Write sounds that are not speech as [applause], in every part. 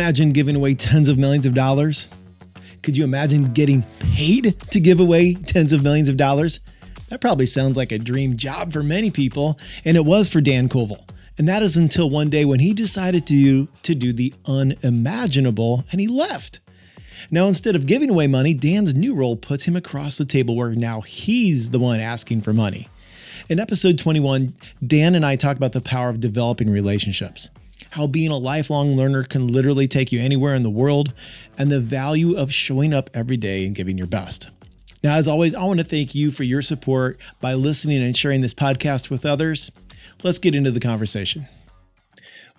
imagine giving away tens of millions of dollars? Could you imagine getting paid to give away tens of millions of dollars? That probably sounds like a dream job for many people, and it was for Dan Koval. And that is until one day when he decided to, to do the unimaginable and he left. Now, instead of giving away money, Dan's new role puts him across the table where now he's the one asking for money. In episode 21, Dan and I talked about the power of developing relationships, how being a lifelong learner can literally take you anywhere in the world, and the value of showing up every day and giving your best. Now, as always, I want to thank you for your support by listening and sharing this podcast with others. Let's get into the conversation.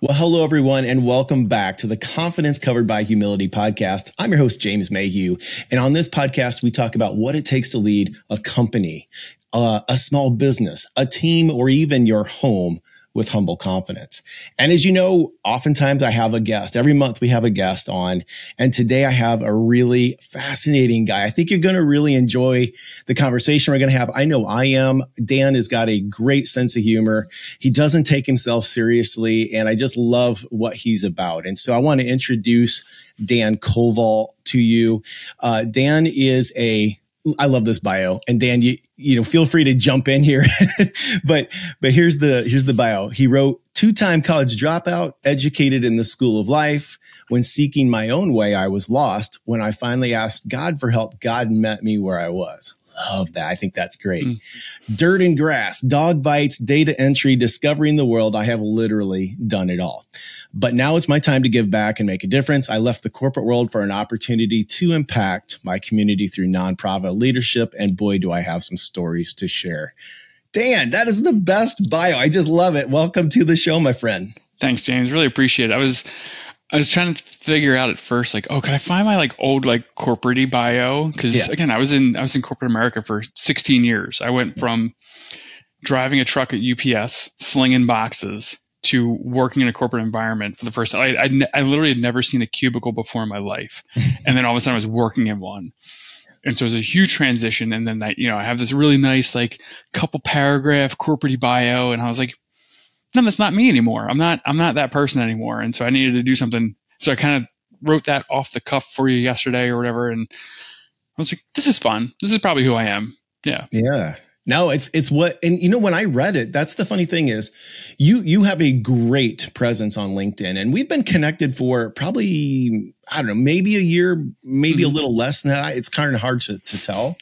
Well, hello, everyone, and welcome back to the Confidence Covered by Humility podcast. I'm your host, James Mayhew. And on this podcast, we talk about what it takes to lead a company, uh, a small business, a team, or even your home with humble confidence. And as you know, oftentimes I have a guest. Every month we have a guest on. And today I have a really fascinating guy. I think you're going to really enjoy the conversation we're going to have. I know I am. Dan has got a great sense of humor. He doesn't take himself seriously. And I just love what he's about. And so I want to introduce Dan Koval to you. Uh, Dan is a I love this bio. And Dan, you you know, feel free to jump in here. [laughs] but but here's the here's the bio. He wrote two-time college dropout, educated in the school of life. When seeking my own way, I was lost. When I finally asked God for help, God met me where I was. Love that. I think that's great. Mm. Dirt and grass, dog bites, data entry, discovering the world. I have literally done it all. But now it's my time to give back and make a difference. I left the corporate world for an opportunity to impact my community through nonprofit leadership. And boy, do I have some stories to share. Dan, that is the best bio. I just love it. Welcome to the show, my friend. Thanks, James. Really appreciate it. I was I was trying to figure out at first, like, oh, can I find my like old like corporate bio? Because yeah. again, I was in I was in corporate America for 16 years. I went from driving a truck at UPS, slinging boxes, to working in a corporate environment for the first time. I, I, I literally had never seen a cubicle before in my life. [laughs] and then all of a sudden I was working in one. And so it was a huge transition. And then I, you know, I have this really nice, like couple paragraph corporate bio. And I was like, no, that's not me anymore. I'm not, I'm not that person anymore. And so I needed to do something. So I kind of wrote that off the cuff for you yesterday or whatever. And I was like, this is fun. This is probably who I am. Yeah. Yeah. No, it's it's what and you know when I read it, that's the funny thing is you you have a great presence on LinkedIn and we've been connected for probably I don't know, maybe a year, maybe mm-hmm. a little less than that. It's kind of hard to, to tell.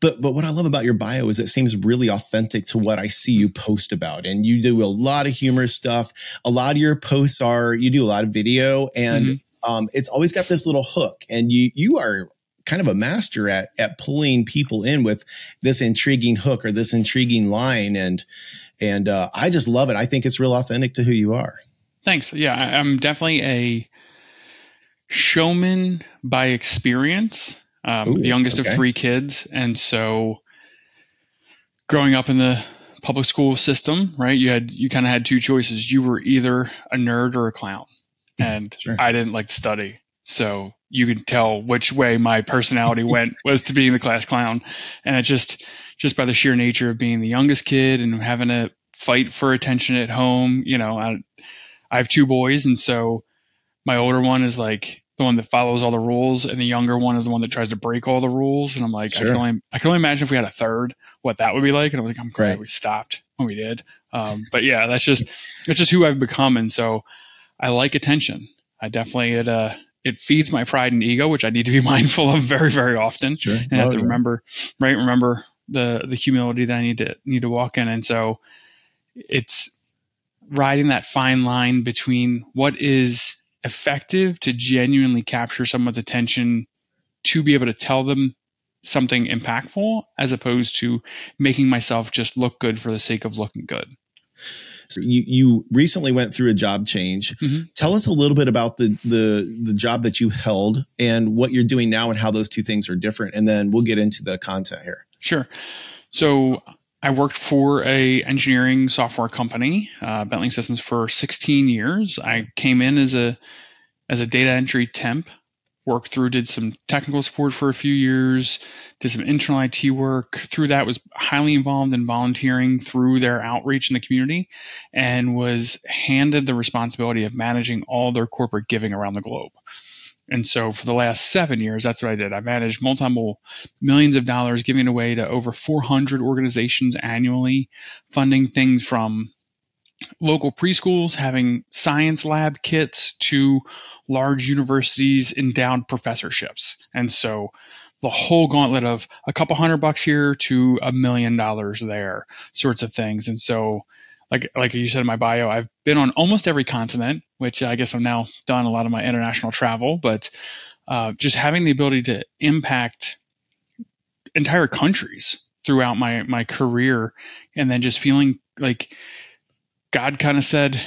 But but what I love about your bio is it seems really authentic to what I see you post about. And you do a lot of humorous stuff. A lot of your posts are you do a lot of video and mm-hmm. um, it's always got this little hook. And you you are kind of a master at at pulling people in with this intriguing hook or this intriguing line and and uh, I just love it. I think it's real authentic to who you are. Thanks. Yeah, I'm definitely a showman by experience. Um, Ooh, the youngest okay. of three kids, and so growing up in the public school system, right? You had you kind of had two choices. You were either a nerd or a clown, [laughs] and sure. I didn't like to study, so you could tell which way my personality [laughs] went was to being the class clown. And it just, just by the sheer nature of being the youngest kid and having to fight for attention at home, you know, I, I have two boys. And so my older one is like the one that follows all the rules and the younger one is the one that tries to break all the rules. And I'm like, sure. I can only, I can only imagine if we had a third, what that would be like. And I'm like, I'm glad right. we stopped when we did. Um, but yeah, that's just, that's just who I've become. And so I like attention. I definitely, it, uh, it feeds my pride and ego, which I need to be [laughs] mindful of very, very often. Sure. And I have oh, to yeah. remember, right? Remember the the humility that I need to need to walk in. And so it's riding that fine line between what is effective to genuinely capture someone's attention to be able to tell them something impactful as opposed to making myself just look good for the sake of looking good. So you, you recently went through a job change. Mm-hmm. Tell us a little bit about the, the, the job that you held and what you're doing now and how those two things are different. And then we'll get into the content here. Sure. So I worked for a engineering software company, uh, Bentley Systems, for 16 years. I came in as a as a data entry temp worked through, did some technical support for a few years, did some internal IT work. Through that, was highly involved in volunteering through their outreach in the community, and was handed the responsibility of managing all their corporate giving around the globe. And so for the last seven years, that's what I did. I managed multiple millions of dollars giving away to over 400 organizations annually, funding things from local preschools having science lab kits to large universities endowed professorships. And so the whole gauntlet of a couple hundred bucks here to a million dollars there sorts of things. And so like like you said in my bio, I've been on almost every continent, which I guess I'm now done a lot of my international travel, but uh, just having the ability to impact entire countries throughout my my career, and then just feeling like God kind of said,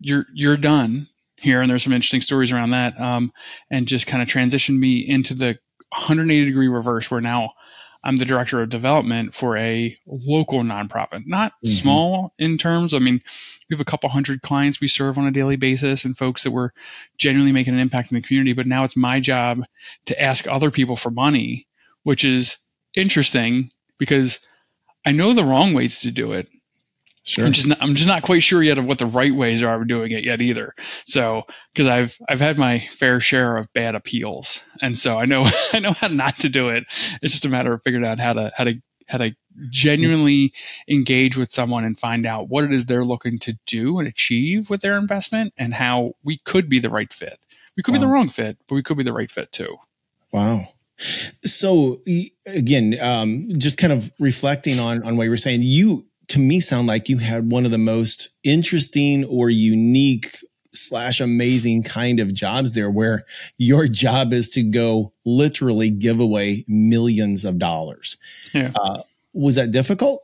"You're you're done here," and there's some interesting stories around that, um, and just kind of transitioned me into the 180 degree reverse, where now I'm the director of development for a local nonprofit, not mm-hmm. small in terms. I mean, we have a couple hundred clients we serve on a daily basis and folks that we're genuinely making an impact in the community. But now it's my job to ask other people for money, which is interesting because I know the wrong ways to do it. Sure. I'm just not, I'm just not quite sure yet of what the right ways are of doing it yet either. So because I've I've had my fair share of bad appeals, and so I know [laughs] I know how not to do it. It's just a matter of figuring out how to how to how to genuinely engage with someone and find out what it is they're looking to do and achieve with their investment, and how we could be the right fit. We could wow. be the wrong fit, but we could be the right fit too. Wow. So again, um, just kind of reflecting on on what you were saying, you to me sound like you had one of the most interesting or unique slash amazing kind of jobs there where your job is to go literally give away millions of dollars. Yeah. Uh, was that difficult?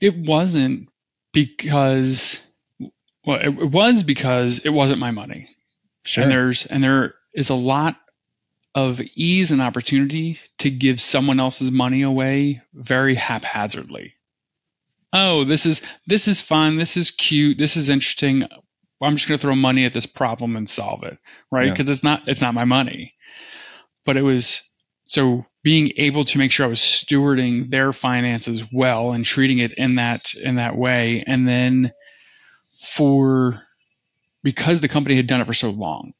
It wasn't because, well, it, it was because it wasn't my money. Sure. And there's, and there is a lot of ease and opportunity to give someone else's money away very haphazardly oh, this is this is fun, this is cute, this is interesting. I'm just going to throw money at this problem and solve it, right? Because yeah. it's not it's not my money, but it was so being able to make sure I was stewarding their finances well and treating it in that in that way, and then for because the company had done it for so long,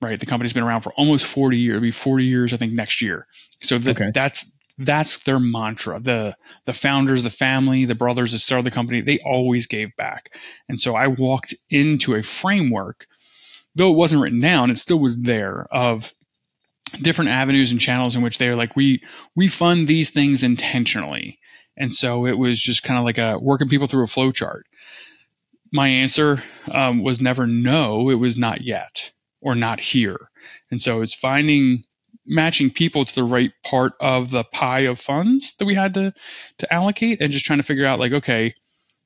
right? The company's been around for almost 40 years. It'll be 40 years, I think, next year. So that, okay. that's that's their mantra. The the founders, the family, the brothers that started the company, they always gave back. And so I walked into a framework, though it wasn't written down, it still was there of different avenues and channels in which they're like, we we fund these things intentionally. And so it was just kind of like a working people through a flow chart. My answer um, was never no, it was not yet or not here. And so it's finding matching people to the right part of the pie of funds that we had to to allocate and just trying to figure out like okay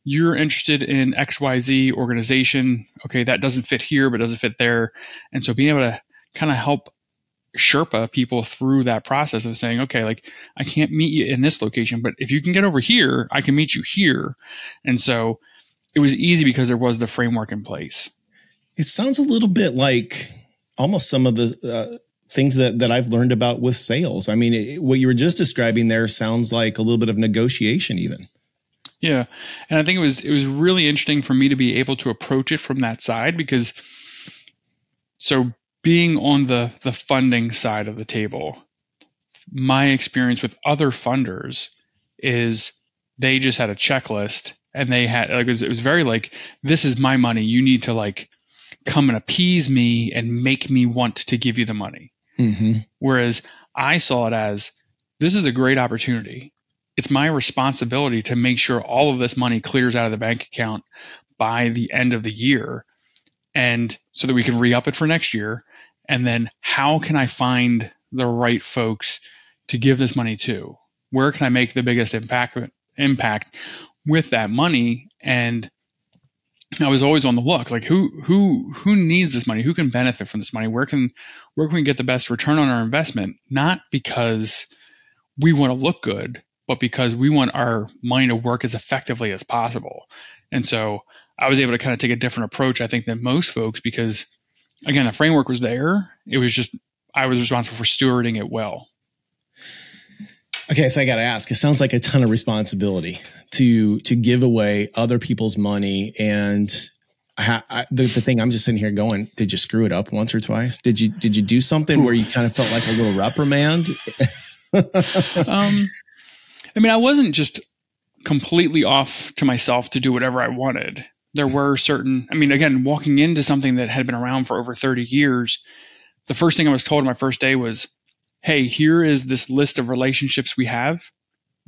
you're interested in xyz organization. Okay that doesn't fit here but doesn't fit there. And so being able to kind of help sherpa people through that process of saying okay like i can't meet you in this location but if you can get over here i can meet you here. And so it was easy because there was the framework in place. It sounds a little bit like almost some of the uh, things that that I've learned about with sales. I mean, it, what you were just describing there sounds like a little bit of negotiation, even. Yeah, and I think it was it was really interesting for me to be able to approach it from that side because so being on the the funding side of the table, my experience with other funders is they just had a checklist and they had like it was, it was very like this is my money you need to like come and appease me and make me want to give you the money Mm-hmm. Whereas I saw it as this is a great opportunity. It's my responsibility to make sure all of this money clears out of the bank account by the end of the year and so that we can re up it for next year. And then how can I find the right folks to give this money to? Where can I make the biggest impact impact with that money? And I was always on the look, like who who who needs this money? Who can benefit from this money? Where can where can we get the best return on our investment? Not because we want to look good, but because we want our money to work as effectively as possible. And so I was able to kind of take a different approach, I think, than most folks because again, the framework was there. It was just I was responsible for stewarding it well. Okay, so I got to ask. It sounds like a ton of responsibility to to give away other people's money, and I, I, the, the thing I'm just sitting here going, did you screw it up once or twice? Did you did you do something where you kind of felt like a little reprimand? [laughs] um, I mean, I wasn't just completely off to myself to do whatever I wanted. There were certain, I mean, again, walking into something that had been around for over 30 years, the first thing I was told on my first day was, hey, here is this list of relationships we have.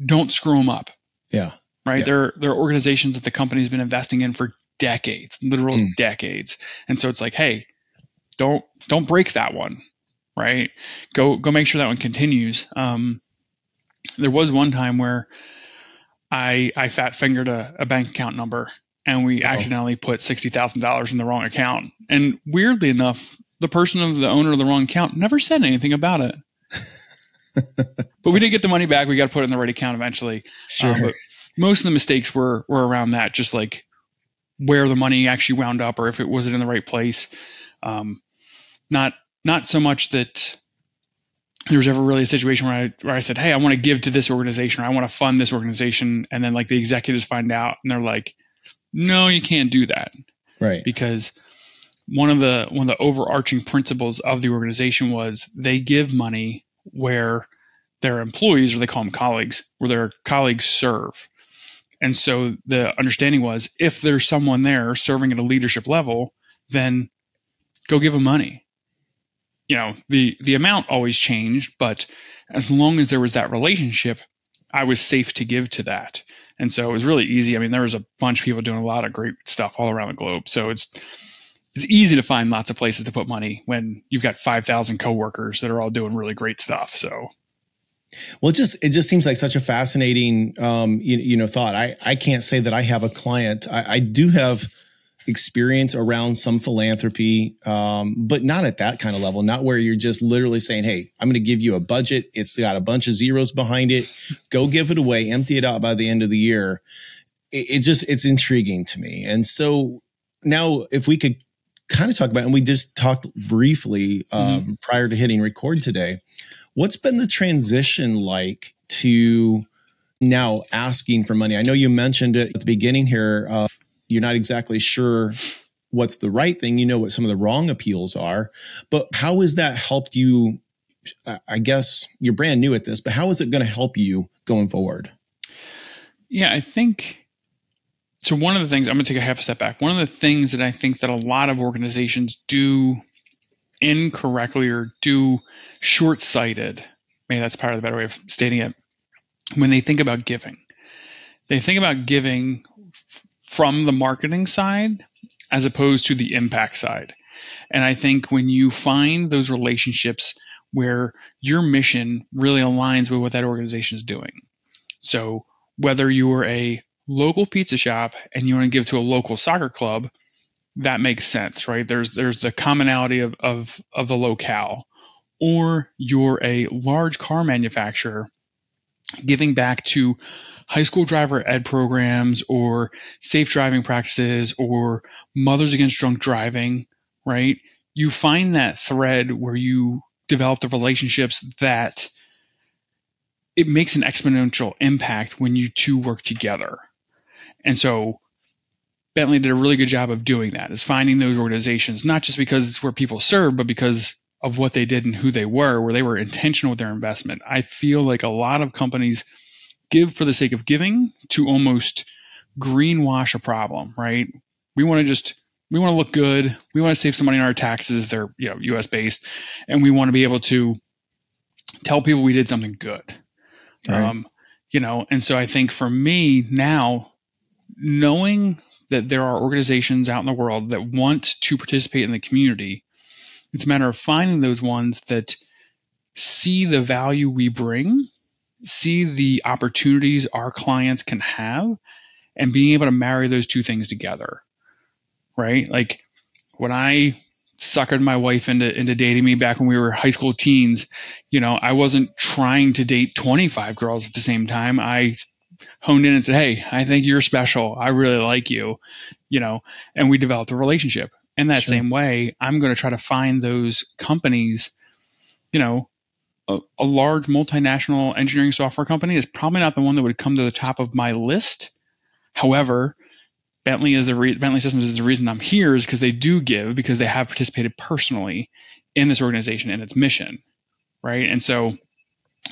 Don't screw them up. Yeah. Right. Yeah. There, there are organizations that the company's been investing in for decades, literal mm. decades. And so it's like, hey, don't don't break that one. Right. Go go make sure that one continues. Um, there was one time where I I fat fingered a, a bank account number and we oh. accidentally put sixty thousand dollars in the wrong account. And weirdly enough, the person of the owner of the wrong account never said anything about it. [laughs] but we did get the money back. We got to put it in the right account eventually. Sure. Um, but most of the mistakes were were around that, just like where the money actually wound up, or if it wasn't in the right place. Um, not not so much that there was ever really a situation where I where I said, "Hey, I want to give to this organization, or I want to fund this organization," and then like the executives find out and they're like, "No, you can't do that," right? Because one of the one of the overarching principles of the organization was they give money where their employees, or they call them colleagues, where their colleagues serve. And so the understanding was, if there's someone there serving at a leadership level, then go give them money. You know the the amount always changed but as long as there was that relationship i was safe to give to that. And so it was really easy. I mean there was a bunch of people doing a lot of great stuff all around the globe. So it's it's easy to find lots of places to put money when you've got 5000 coworkers that are all doing really great stuff so well, it just it just seems like such a fascinating, um, you, you know, thought. I I can't say that I have a client. I, I do have experience around some philanthropy, um, but not at that kind of level, not where you're just literally saying, Hey, I'm going to give you a budget. It's got a bunch of zeros behind it. Go give it away, empty it out by the end of the year. It, it just, it's intriguing to me. And so now if we could kind of talk about, and we just talked briefly um, mm-hmm. prior to hitting record today, what's been the transition like to now asking for money? I know you mentioned it at the beginning here. Uh, you're not exactly sure what's the right thing. You know what some of the wrong appeals are, but how has that helped you? I guess you're brand new at this, but how is it going to help you going forward? Yeah, I think so. One of the things I'm going to take a half a step back. One of the things that I think that a lot of organizations do incorrectly or do short sighted, maybe that's part of the better way of stating it, when they think about giving. They think about giving from the marketing side as opposed to the impact side. And I think when you find those relationships where your mission really aligns with what that organization is doing. So whether you're a local pizza shop and you want to give to a local soccer club, that makes sense, right? There's there's the commonality of, of, of the locale. Or you're a large car manufacturer giving back to high school driver ed programs or safe driving practices or mothers against drunk driving, right? You find that thread where you develop the relationships that it makes an exponential impact when you two work together. And so Bentley did a really good job of doing that, is finding those organizations, not just because it's where people serve, but because of what they did and who they were, where they were intentional with their investment. I feel like a lot of companies give for the sake of giving to almost greenwash a problem, right? We want to just we want to look good. We want to save some money on our taxes if they're you know US based, and we want to be able to tell people we did something good. Right. Um, you know, and so I think for me now, knowing that there are organizations out in the world that want to participate in the community, it's a matter of finding those ones that see the value we bring see the opportunities our clients can have and being able to marry those two things together. Right? Like when I suckered my wife into into dating me back when we were high school teens, you know, I wasn't trying to date 25 girls at the same time. I honed in and said, "Hey, I think you're special. I really like you." You know, and we developed a relationship. In that sure. same way, I'm going to try to find those companies you know, a, a, large multinational engineering software company is probably not the one that would come to the top of my list. However, Bentley is the re- Bentley Systems is the reason I'm here is because they do give because they have participated personally in this organization and its mission, right? And so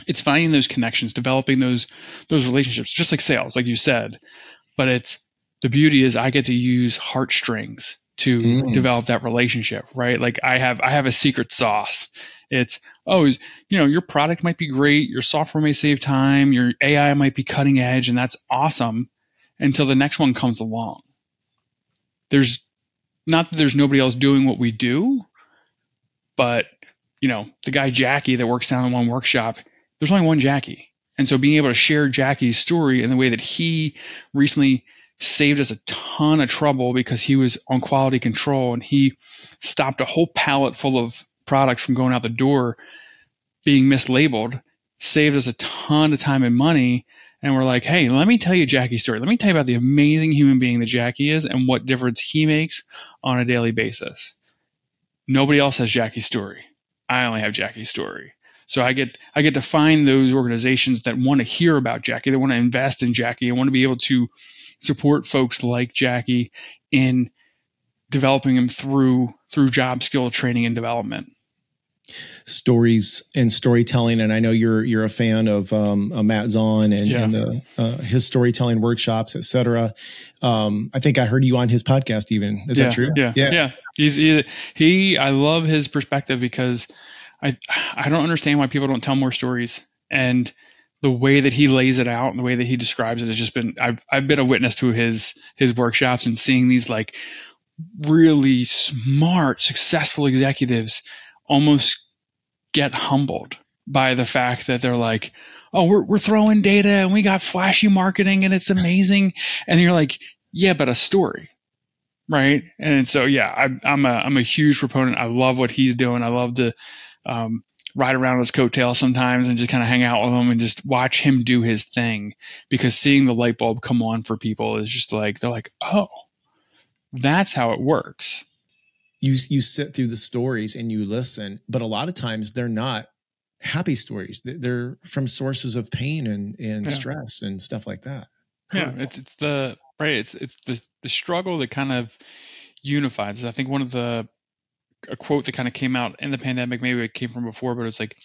it's finding those connections, developing those those relationships, just like sales, like you said. But it's the beauty is I get to use heartstrings to mm. develop that relationship, right? Like I have I have a secret sauce. It's oh, you know, your product might be great, your software may save time, your AI might be cutting edge, and that's awesome until the next one comes along. There's not that there's nobody else doing what we do, but you know, the guy Jackie that works down in one workshop, there's only one Jackie. And so being able to share Jackie's story in the way that he recently saved us a ton of trouble because he was on quality control and he stopped a whole pallet full of products from going out the door being mislabeled, saved us a ton of time and money and we're like, hey, let me tell you Jackie's story. Let me tell you about the amazing human being that Jackie is and what difference he makes on a daily basis. Nobody else has Jackie's story. I only have Jackie's story. So I get I get to find those organizations that want to hear about Jackie, that want to invest in Jackie, and want to be able to support folks like Jackie in developing them through through job skill training and development stories and storytelling. And I know you're you're a fan of um, uh, Matt Zahn and, yeah. and the, uh, his storytelling workshops, etc. Um, I think I heard you on his podcast. Even is yeah, that true? Yeah, yeah. yeah. He's he, he. I love his perspective because I I don't understand why people don't tell more stories and the way that he lays it out and the way that he describes it has just been I've I've been a witness to his his workshops and seeing these like really smart, successful executives almost get humbled by the fact that they're like, oh, we're, we're throwing data and we got flashy marketing and it's amazing. And you're like, yeah, but a story. Right. And so, yeah, I, I'm a, I'm a huge proponent. I love what he's doing. I love to, um, ride around his coattails sometimes and just kind of hang out with him and just watch him do his thing because seeing the light bulb come on for people is just like, they're like, oh, that's how it works you you sit through the stories and you listen, but a lot of times they're not happy stories. They're from sources of pain and and yeah. stress and stuff like that. Yeah, it's it's the right. It's it's the the struggle that kind of unifies. I think one of the a quote that kind of came out in the pandemic, maybe it came from before, but it's like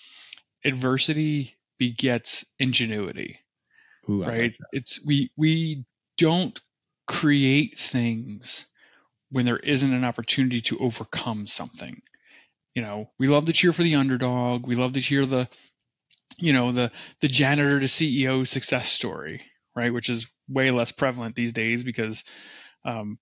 adversity begets ingenuity. Ooh, right? Like it's we we don't create things when there isn't an opportunity to overcome something. You know, we love to cheer for the underdog. We love to hear the, you know, the the janitor to CEO success story, right? Which is way less prevalent these days because um,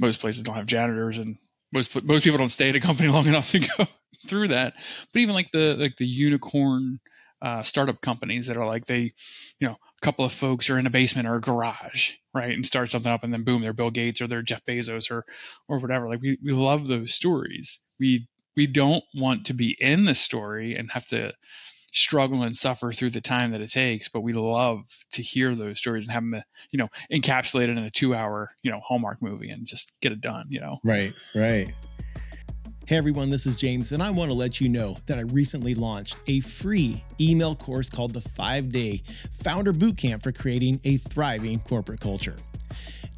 most places don't have janitors, and most most people don't stay at a company [laughs] long enough to go [laughs] through that. But even like the like the unicorn uh, startup companies that are like they, you know, a couple of folks are in a basement or a garage, right, and start something up, and then boom, they're Bill Gates or they're Jeff Bezos or or whatever. Like we we love those stories. We we don't want to be in the story and have to struggle and suffer through the time that it takes, but we love to hear those stories and have them, uh, you know, encapsulated in a two-hour, you know, Hallmark movie and just get it done. You know. Right. Right. Hey everyone, this is James, and I want to let you know that I recently launched a free email course called the Five Day Founder Bootcamp for creating a thriving corporate culture.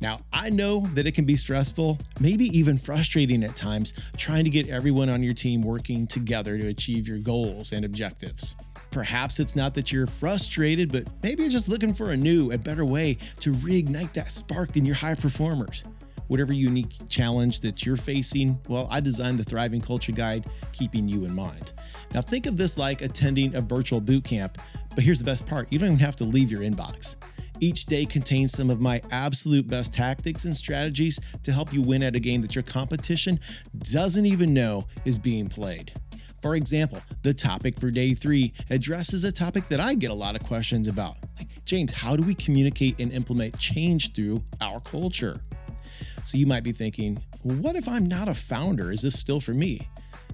Now, I know that it can be stressful, maybe even frustrating at times, trying to get everyone on your team working together to achieve your goals and objectives. Perhaps it's not that you're frustrated, but maybe you're just looking for a new, a better way to reignite that spark in your high performers whatever unique challenge that you're facing, well, I designed the Thriving Culture Guide, keeping you in mind. Now, think of this like attending a virtual boot camp, but here's the best part you don't even have to leave your inbox. Each day contains some of my absolute best tactics and strategies to help you win at a game that your competition doesn't even know is being played. For example, the topic for day three addresses a topic that I get a lot of questions about. Like, James, how do we communicate and implement change through our culture? So you might be thinking, what if I'm not a founder? Is this still for me?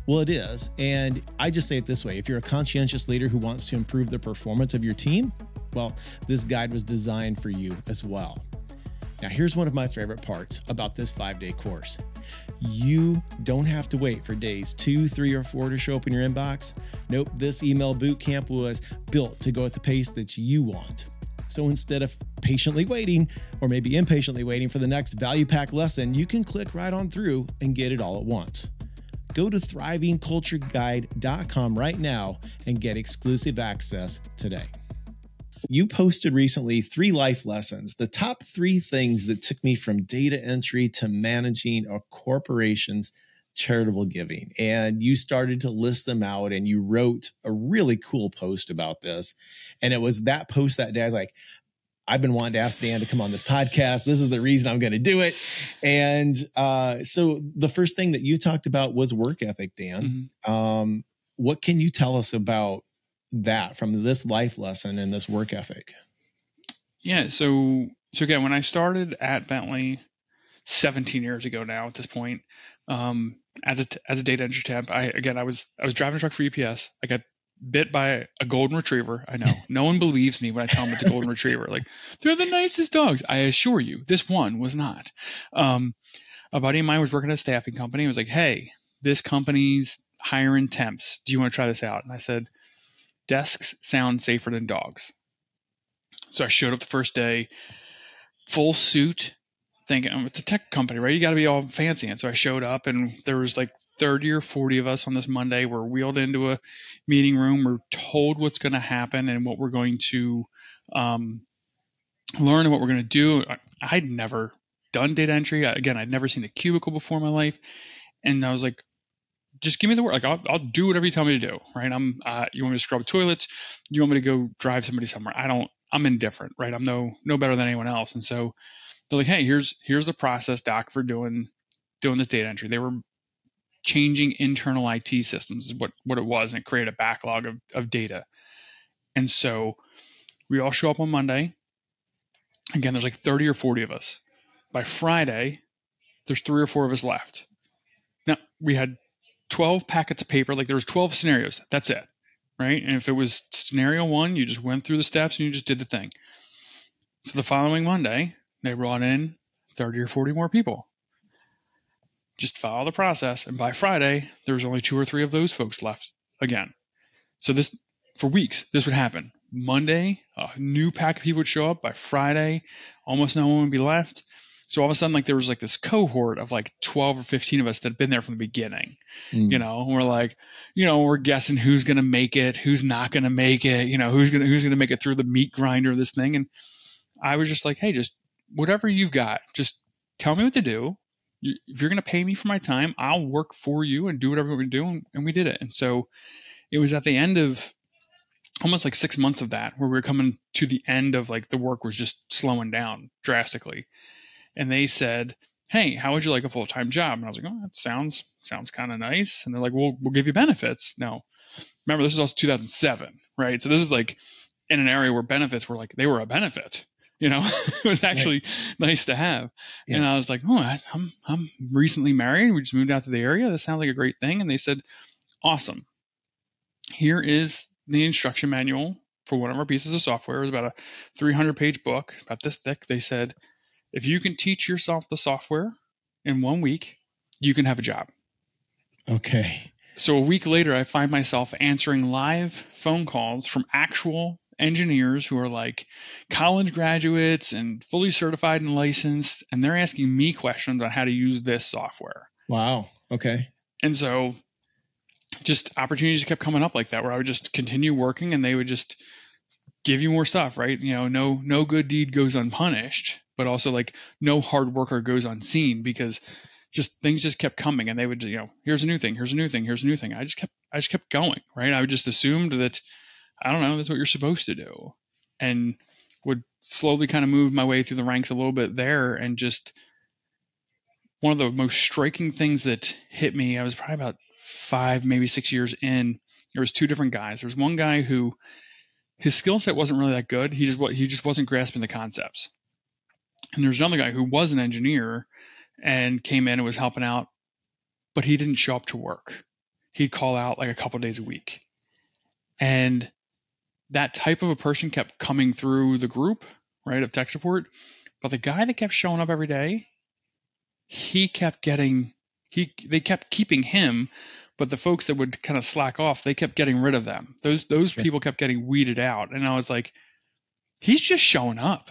Well, it is. And I just say it this way if you're a conscientious leader who wants to improve the performance of your team, well, this guide was designed for you as well. Now, here's one of my favorite parts about this five day course you don't have to wait for days two, three, or four to show up in your inbox. Nope, this email boot camp was built to go at the pace that you want. So instead of patiently waiting, or maybe impatiently waiting for the next value pack lesson, you can click right on through and get it all at once. Go to thrivingcultureguide.com right now and get exclusive access today. You posted recently three life lessons, the top three things that took me from data entry to managing a corporation's charitable giving. And you started to list them out and you wrote a really cool post about this. And it was that post that day. I was like, I've been wanting to ask Dan to come on this podcast. This is the reason I'm going to do it. And uh, so the first thing that you talked about was work ethic, Dan. Mm-hmm. Um, what can you tell us about that from this life lesson and this work ethic? Yeah. So, so again, when I started at Bentley 17 years ago now at this point, um, as a, as a data entry temp, I, again, I was, I was driving a truck for UPS. I got bit by a golden retriever. I know [laughs] no one believes me when I tell them it's a golden retriever. Like they're the nicest dogs. I assure you, this one was not. Um, a buddy of mine was working at a staffing company. He was like, "Hey, this company's hiring temps. Do you want to try this out?" And I said, desks sound safer than dogs. So I showed up the first day, full suit, thinking oh, it's a tech company, right? You got to be all fancy. And so I showed up, and there was like 30 or 40 of us on this Monday. We're wheeled into a meeting room. We're told what's going to happen and what we're going to um, learn and what we're going to do. I'd never done data entry. Again, I'd never seen a cubicle before in my life. And I was like, just give me the work. Like I'll, I'll do whatever you tell me to do. Right. I'm, uh, you want me to scrub toilets? You want me to go drive somebody somewhere? I don't, I'm indifferent, right? I'm no, no better than anyone else. And so they're like, Hey, here's, here's the process doc for doing, doing this data entry. They were changing internal IT systems is what, what it was. And it created a backlog of, of data. And so we all show up on Monday. Again, there's like 30 or 40 of us. By Friday, there's three or four of us left. Now we had 12 packets of paper, like there was 12 scenarios. That's it. Right. And if it was scenario one, you just went through the steps and you just did the thing. So the following Monday, they brought in 30 or 40 more people. Just follow the process. And by Friday, there was only two or three of those folks left again. So this, for weeks, this would happen. Monday, a new pack of people would show up. By Friday, almost no one would be left. So all of a sudden, like there was like this cohort of like 12 or 15 of us that had been there from the beginning. Mm. You know, we're like, you know, we're guessing who's going to make it, who's not going to make it, you know, who's going to, who's going to make it through the meat grinder of this thing. And I was just like, Hey, just whatever you've got, just tell me what to do. If you're going to pay me for my time, I'll work for you and do whatever we do. And, and we did it. And so it was at the end of almost like six months of that where we were coming to the end of like the work was just slowing down drastically and they said, "Hey, how would you like a full time job?" And I was like, "Oh, that sounds sounds kind of nice." And they're like, "Well, we'll give you benefits." No, remember this is also 2007, right? So this is like in an area where benefits were like they were a benefit. You know, [laughs] it was actually right. nice to have. Yeah. And I was like, "Oh, I'm I'm recently married. We just moved out to the area. This sounds like a great thing." And they said, "Awesome. Here is the instruction manual." For one of our pieces of software, it was about a 300 page book, about this thick. They said, if you can teach yourself the software in one week, you can have a job. Okay. So a week later, I find myself answering live phone calls from actual engineers who are like college graduates and fully certified and licensed, and they're asking me questions on how to use this software. Wow. Okay. And so just opportunities kept coming up like that where I would just continue working and they would just give you more stuff, right? You know, no no good deed goes unpunished but also like no hard worker goes unseen because just things just kept coming and they would you know here's a new thing here's a new thing here's a new thing i just kept i just kept going right i would just assumed that i don't know that's what you're supposed to do and would slowly kind of move my way through the ranks a little bit there and just one of the most striking things that hit me i was probably about five maybe six years in there was two different guys there was one guy who his skill set wasn't really that good he just he just wasn't grasping the concepts and there's another guy who was an engineer and came in and was helping out, but he didn't show up to work. He'd call out like a couple days a week. And that type of a person kept coming through the group, right, of tech support. But the guy that kept showing up every day, he kept getting he they kept keeping him, but the folks that would kind of slack off, they kept getting rid of them. Those those people kept getting weeded out, and I was like, he's just showing up.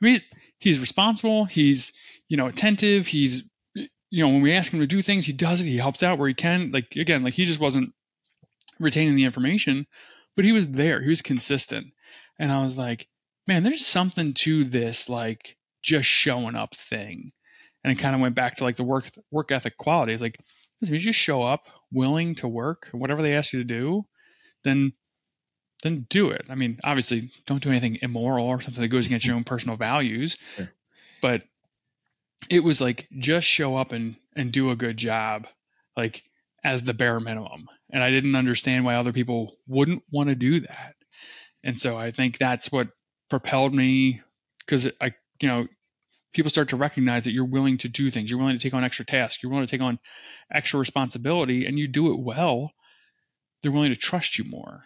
I mean, he's responsible. He's you know attentive. He's you know when we ask him to do things, he does it. He helps out where he can. Like again, like he just wasn't retaining the information, but he was there. He was consistent, and I was like, man, there's something to this like just showing up thing. And it kind of went back to like the work work ethic qualities. Like, if you just show up willing to work, whatever they ask you to do, then then do it. I mean, obviously, don't do anything immoral or something that goes against your own personal values. [laughs] Sure. But it was like just show up and and do a good job, like as the bare minimum. And I didn't understand why other people wouldn't want to do that. And so I think that's what propelled me because I, you know, people start to recognize that you're willing to do things. You're willing to take on extra tasks. You're willing to take on extra responsibility and you do it well. They're willing to trust you more.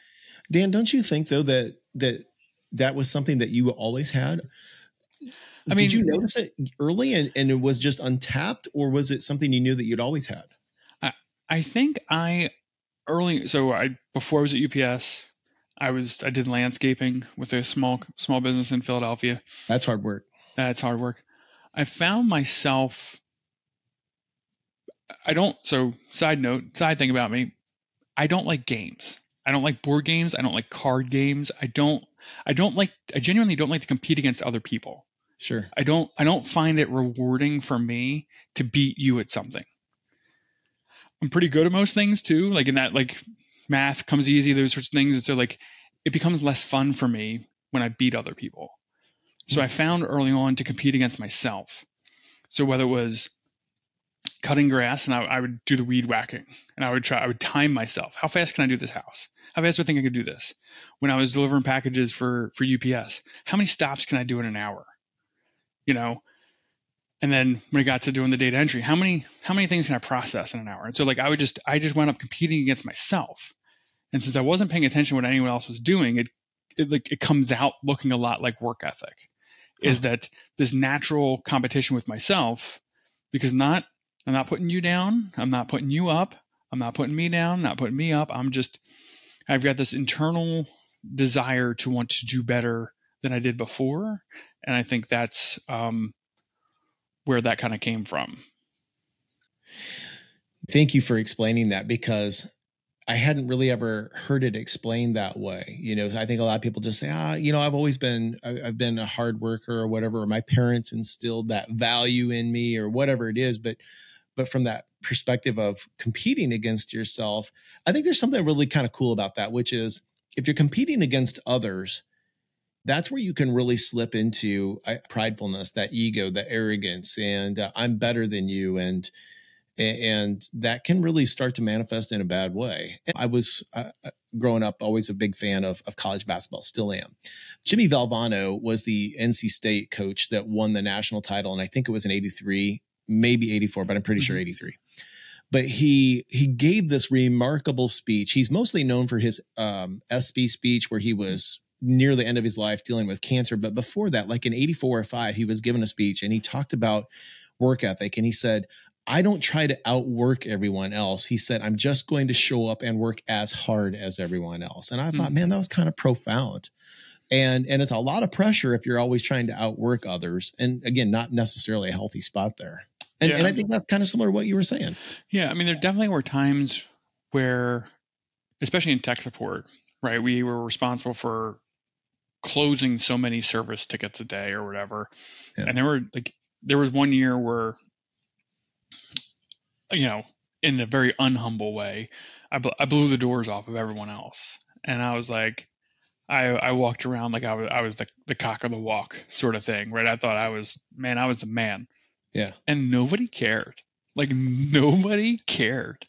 Dan, don't you think though that that that was something that you always had? I mean, did you notice it early and, and it was just untapped, or was it something you knew that you'd always had? I, think I early so I before I was at UPS, I was I did landscaping with a small small business in Philadelphia. That's hard work. That's hard work. I found myself I don't so side note, side thing about me, I don't like games. I don't like board games, I don't like card games. I don't I don't like I genuinely don't like to compete against other people. Sure. I don't I don't find it rewarding for me to beat you at something. I'm pretty good at most things too, like in that like math comes easy, those sorts of things. And so like it becomes less fun for me when I beat other people. So I found early on to compete against myself. So whether it was cutting grass and I, I, would do the weed whacking and I would try, I would time myself. How fast can I do this house? How fast do I think I could do this? When I was delivering packages for, for UPS, how many stops can I do in an hour? You know, and then when I got to doing the data entry, how many, how many things can I process in an hour? And so like, I would just, I just went up competing against myself. And since I wasn't paying attention to what anyone else was doing, it, it like, it comes out looking a lot like work ethic is that this natural competition with myself because not I'm not putting you down, I'm not putting you up, I'm not putting me down, not putting me up. I'm just I've got this internal desire to want to do better than I did before, and I think that's um, where that kind of came from. Thank you for explaining that because I hadn't really ever heard it explained that way. You know, I think a lot of people just say, ah, you know, I've always been, I've been a hard worker or whatever, or my parents instilled that value in me or whatever it is. But, but from that perspective of competing against yourself, I think there's something really kind of cool about that, which is if you're competing against others, that's where you can really slip into uh, pridefulness, that ego, that arrogance, and uh, I'm better than you. And, and that can really start to manifest in a bad way. I was uh, uh, growing up always a big fan of, of college basketball, still am. Jimmy Valvano was the NC State coach that won the national title, and I think it was in '83, maybe '84, but I'm pretty mm-hmm. sure '83. But he he gave this remarkable speech. He's mostly known for his um, ESPY speech, where he was near the end of his life dealing with cancer. But before that, like in '84 or five, he was given a speech, and he talked about work ethic, and he said I don't try to outwork everyone else. He said, I'm just going to show up and work as hard as everyone else. And I thought, mm-hmm. man, that was kind of profound. And and it's a lot of pressure if you're always trying to outwork others. And again, not necessarily a healthy spot there. And, yeah. and I think that's kind of similar to what you were saying. Yeah. I mean, there definitely were times where, especially in tech support, right, we were responsible for closing so many service tickets a day or whatever. Yeah. And there were like, there was one year where you know, in a very unhumble way, I, bl- I blew the doors off of everyone else. And I was like, I, I walked around like I was, I was the, the cock of the walk sort of thing, right? I thought I was, man, I was a man. Yeah. And nobody cared. Like nobody cared.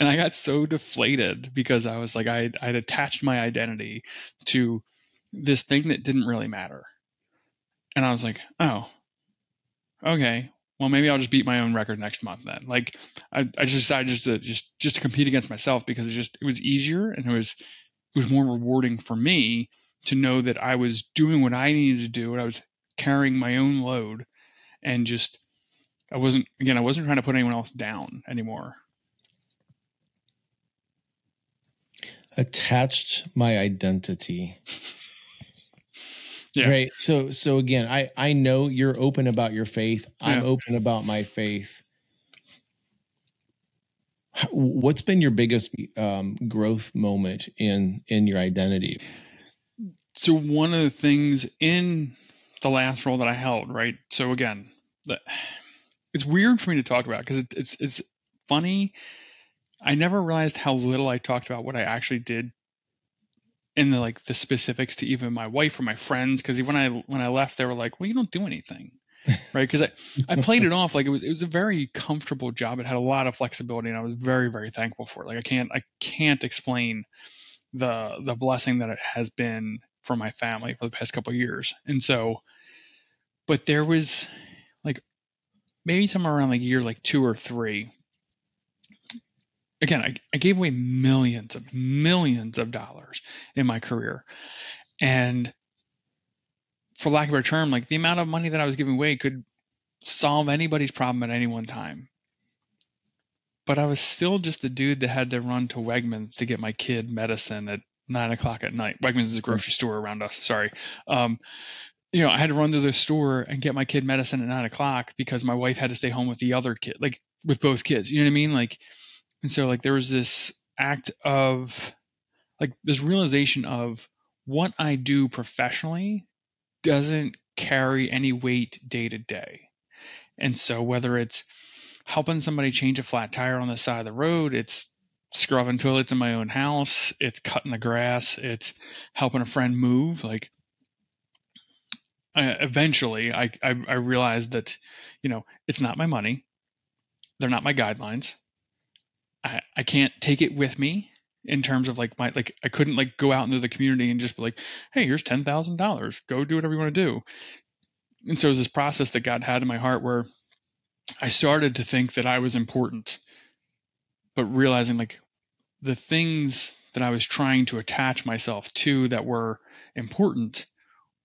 And I got so deflated because I was like, I, I'd attached my identity to this thing that didn't really matter. And I was like, oh, okay, well, maybe I'll just beat my own record next month then. Like I, I just decided just to just just to compete against myself because it just it was easier and it was it was more rewarding for me to know that I was doing what I needed to do and I was carrying my own load and just I wasn't again I wasn't trying to put anyone else down anymore. Attached my identity. [laughs] yeah. Right. So so again, I I know you're open about your faith. I'm yeah. open about my faith. What's been your biggest um, growth moment in in your identity? So one of the things in the last role that I held, right? So again, the, it's weird for me to talk about because it, it's it's funny. I never realized how little I talked about what I actually did in the like the specifics to even my wife or my friends because when I when I left they were like, "Well, you don't do anything." [laughs] right? Because I, I played it off like it was it was a very comfortable job. It had a lot of flexibility, and I was very very thankful for it. Like I can't I can't explain the the blessing that it has been for my family for the past couple years. And so, but there was like maybe somewhere around like year like two or three. Again, I, I gave away millions of millions of dollars in my career. And for lack of a term, like the amount of money that I was giving away could solve anybody's problem at any one time. But I was still just the dude that had to run to Wegmans to get my kid medicine at nine o'clock at night. Wegmans is a grocery store around us. Sorry. Um, you know, I had to run to the store and get my kid medicine at nine o'clock because my wife had to stay home with the other kid, like with both kids. You know what I mean? Like, and so like there was this act of like this realization of what I do professionally doesn't carry any weight day to day. And so whether it's helping somebody change a flat tire on the side of the road, it's scrubbing toilets in my own house, it's cutting the grass, it's helping a friend move. Like uh, eventually I, I, I realized that, you know, it's not my money. They're not my guidelines. I, I can't take it with me in terms of like my like I couldn't like go out into the community and just be like, hey, here's ten thousand dollars, go do whatever you want to do. And so it was this process that God had in my heart where I started to think that I was important, but realizing like the things that I was trying to attach myself to that were important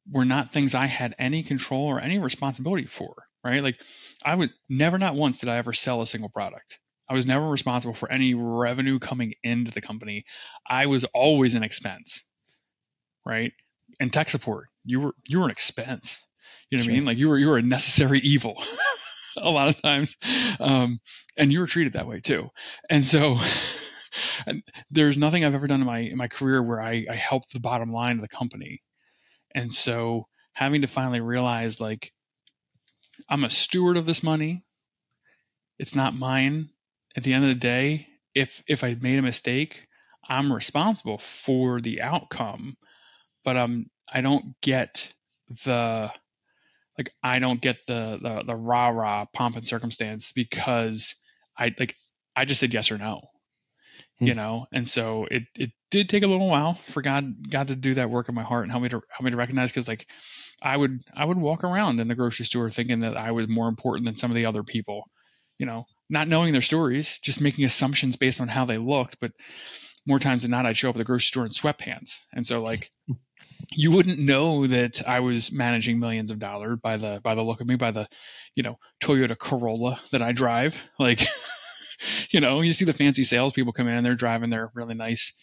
were not things I had any control or any responsibility for, right? Like I would never, not once did I ever sell a single product. I was never responsible for any revenue coming into the company. I was always an expense, right? And tech support, you were you were an expense. You know sure. what I mean? Like you were you were a necessary evil [laughs] a lot of times, um, and you were treated that way too. And so, [laughs] and there's nothing I've ever done in my in my career where I, I helped the bottom line of the company. And so, having to finally realize like I'm a steward of this money. It's not mine at the end of the day, if if I made a mistake, I'm responsible for the outcome, but um I don't get the like I don't get the the, the rah rah pomp and circumstance because I like I just said yes or no. Hmm. You know, and so it it did take a little while for God God to do that work in my heart and help me to help me to recognize because like I would I would walk around in the grocery store thinking that I was more important than some of the other people. You know, not knowing their stories, just making assumptions based on how they looked. But more times than not, I'd show up at the grocery store in sweatpants. And so like [laughs] you wouldn't know that I was managing millions of dollars by the by the look of me, by the, you know, Toyota Corolla that I drive. [laughs] Like [laughs] you know, you see the fancy salespeople come in and they're driving their really nice,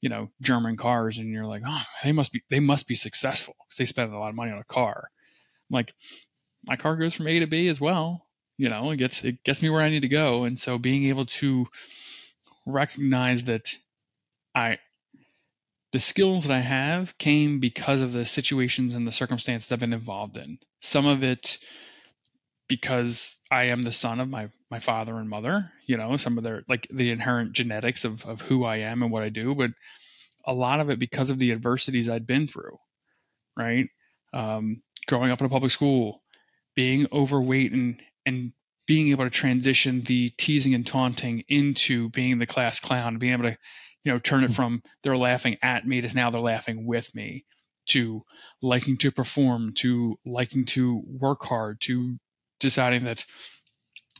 you know, German cars, and you're like, oh, they must be they must be successful because they spend a lot of money on a car. I'm like, my car goes from A to B as well you know, it gets it gets me where I need to go. And so being able to recognize that I the skills that I have came because of the situations and the circumstances I've been involved in. Some of it because I am the son of my my father and mother, you know, some of their like the inherent genetics of of who I am and what I do, but a lot of it because of the adversities I'd been through, right? Um, growing up in a public school, being overweight and and being able to transition the teasing and taunting into being the class clown, being able to, you know, turn it hmm. from they're laughing at me to now they're laughing with me, to liking to perform, to liking to work hard, to deciding that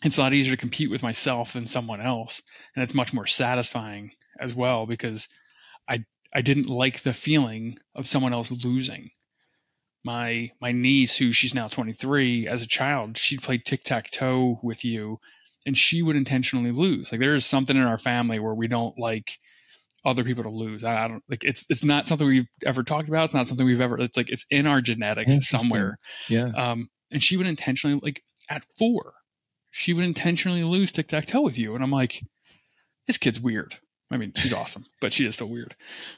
it's a lot easier to compete with myself than someone else, and it's much more satisfying as well because I I didn't like the feeling of someone else losing, my my niece who she's now 23 as a child she'd play tic-tac-toe with you and she would intentionally lose. Like there is something in our family where we don't like other people to lose. I, I, don't like it's it's not something we've ever talked about. It's not something we've ever it's like it's in our genetics somewhere. Yeah. Um and she would intentionally like at four she would intentionally lose tic-tac-toe with you. And i'm like this kid's weird. I mean she's awesome but she is still weird.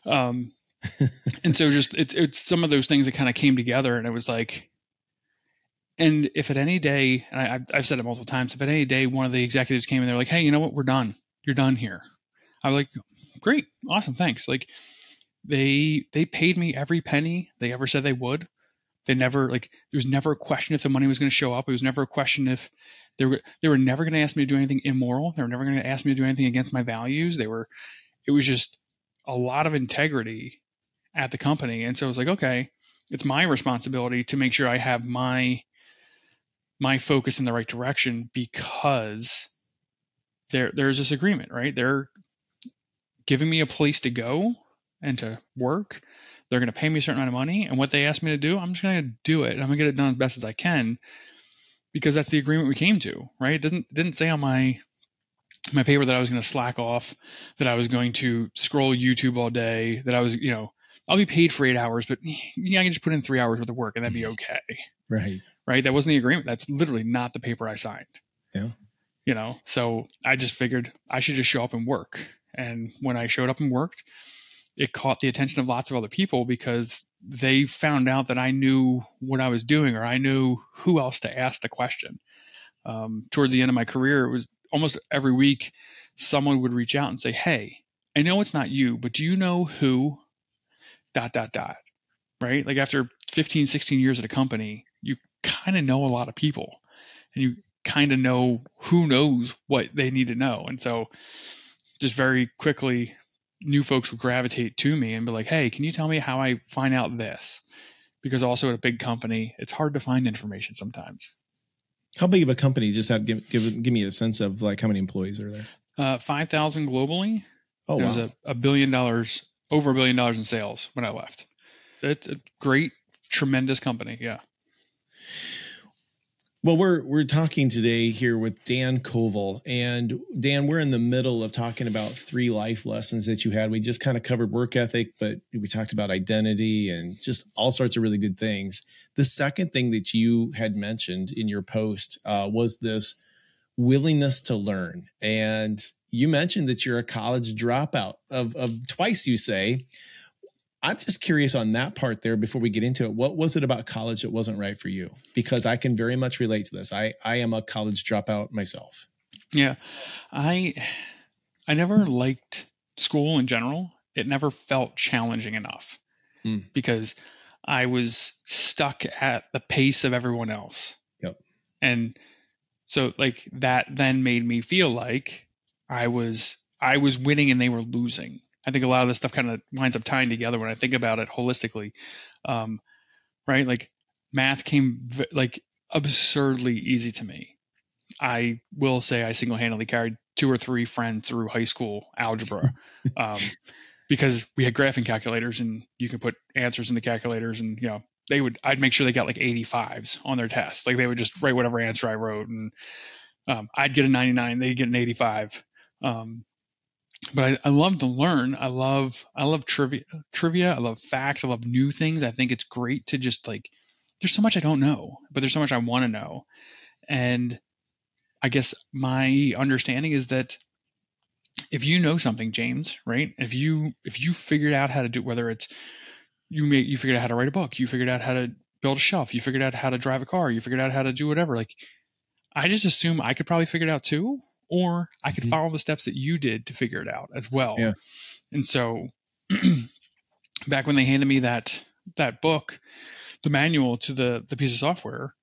Um [laughs] and so just it's it's some of those things that kind of came together, and it was like, and if at any day, and I, I've said it multiple times, if at any day one of the executives came and they're like, hey, you know what, we're done, you're done here. I was like, great, awesome, thanks. Like they they paid me every penny they ever said they would. They never like there was never a question if the money was going to show up. It was never a question if they were they were never going to ask me to do anything immoral. They were never going to ask me to do anything against my values. They were it was just a lot of integrity at the company. And so I was like, okay, it's my responsibility to make sure I have my my focus in the right direction because there there's this agreement, right? They're giving me a place to go and to work. They're going to pay me a certain amount of money, and what they ask me to do, I'm just going to do it. I'm going to get it done as best as I can because that's the agreement we came to, right? It didn't didn't say on my my paper that I was going to slack off, that I was going to scroll YouTube all day, that I was, you know, I'll be paid for eight hours, but I can just put in three hours worth of work and that'd be okay. [laughs] Right. Right. That wasn't the agreement. That's literally not the paper I signed. Yeah. You know, so I just figured I should just show up and work. And when I showed up and worked, it caught the attention of lots of other people because they found out that I knew what I was doing or I knew who else to ask the question. Um, towards the end of my career, it was almost every week someone would reach out and say, Hey, I know it's not you, but do you know who dot dot dot right? Like after 15 16 years at a company you kind of know a lot of people and you kind of know who knows what they need to know. And so just very quickly new folks would gravitate to me and be like hey can you tell me how i find out this? Because also at a big company it's hard to find information sometimes. How big of a company just have give give, give me a sense of like how many employees are there? Uh 5000 globally. Oh wow. it was a, a billion dollars over a billion dollars in sales when I left. It's a great, tremendous company. Yeah. Well, we're we're talking today here with Dan Koval, and Dan, we're in the middle of talking about three life lessons that you had. We just kind of covered work ethic, but we talked about identity and just all sorts of really good things. The second thing that you had mentioned in your post uh, was this willingness to learn, and you mentioned that you're a college dropout of, of twice, you say. I'm just curious on that part there before we get into it. What was it about college that wasn't right for you? Because I can very much relate to this. I, I am a college dropout myself. Yeah. I I never liked school in general. It never felt challenging enough mm. because I was stuck at the pace of everyone else. Yep. And so like that then made me feel like I was I was winning and they were losing. I think a lot of this stuff kind of winds up tying together when I think about it holistically, um, right? Like math came v- like absurdly easy to me. I will say I single-handedly carried two or three friends through high school algebra [laughs] um, because we had graphing calculators and you can put answers in the calculators and you know they would I'd make sure they got like 85s on their tests. Like they would just write whatever answer I wrote and um, I'd get a 99, they'd get an 85. Um, but I, I, love to learn. I love I love trivia trivia. I love facts. I love new things. I think it's great to just like there's so much I don't know, but there's so much I want to know. And I guess my understanding is that if you know something, James, right? If you if you figured out how to do whether it's you may you figured out how to write a book, you figured out how to build a shelf, you figured out how to drive a car, you figured out how to do whatever, like I just assume I could probably figure it out too or I could mm-hmm. follow the steps that you did to figure it out as well. Yeah. And so [clears throat] back when they handed me that that book, the manual to the the piece of software,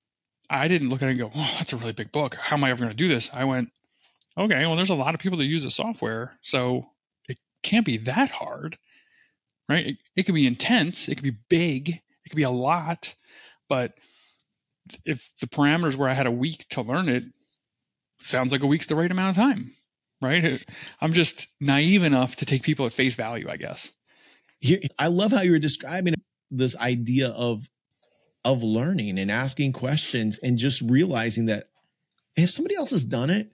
I didn't look at it and go, "Oh, that's a really big book. How am I ever going to do this?" I went, "Okay, well, there's a lot of people that use the software, so it can't be that hard, right? It, it could be intense, it could be big, it could be a lot, but if the parameters where I had a week to learn it, sounds like a week's the right amount of time, right? I'm just naive enough to take people at face value, I guess. I love how you were describing this idea of of learning and asking questions and just realizing that if somebody else has done it,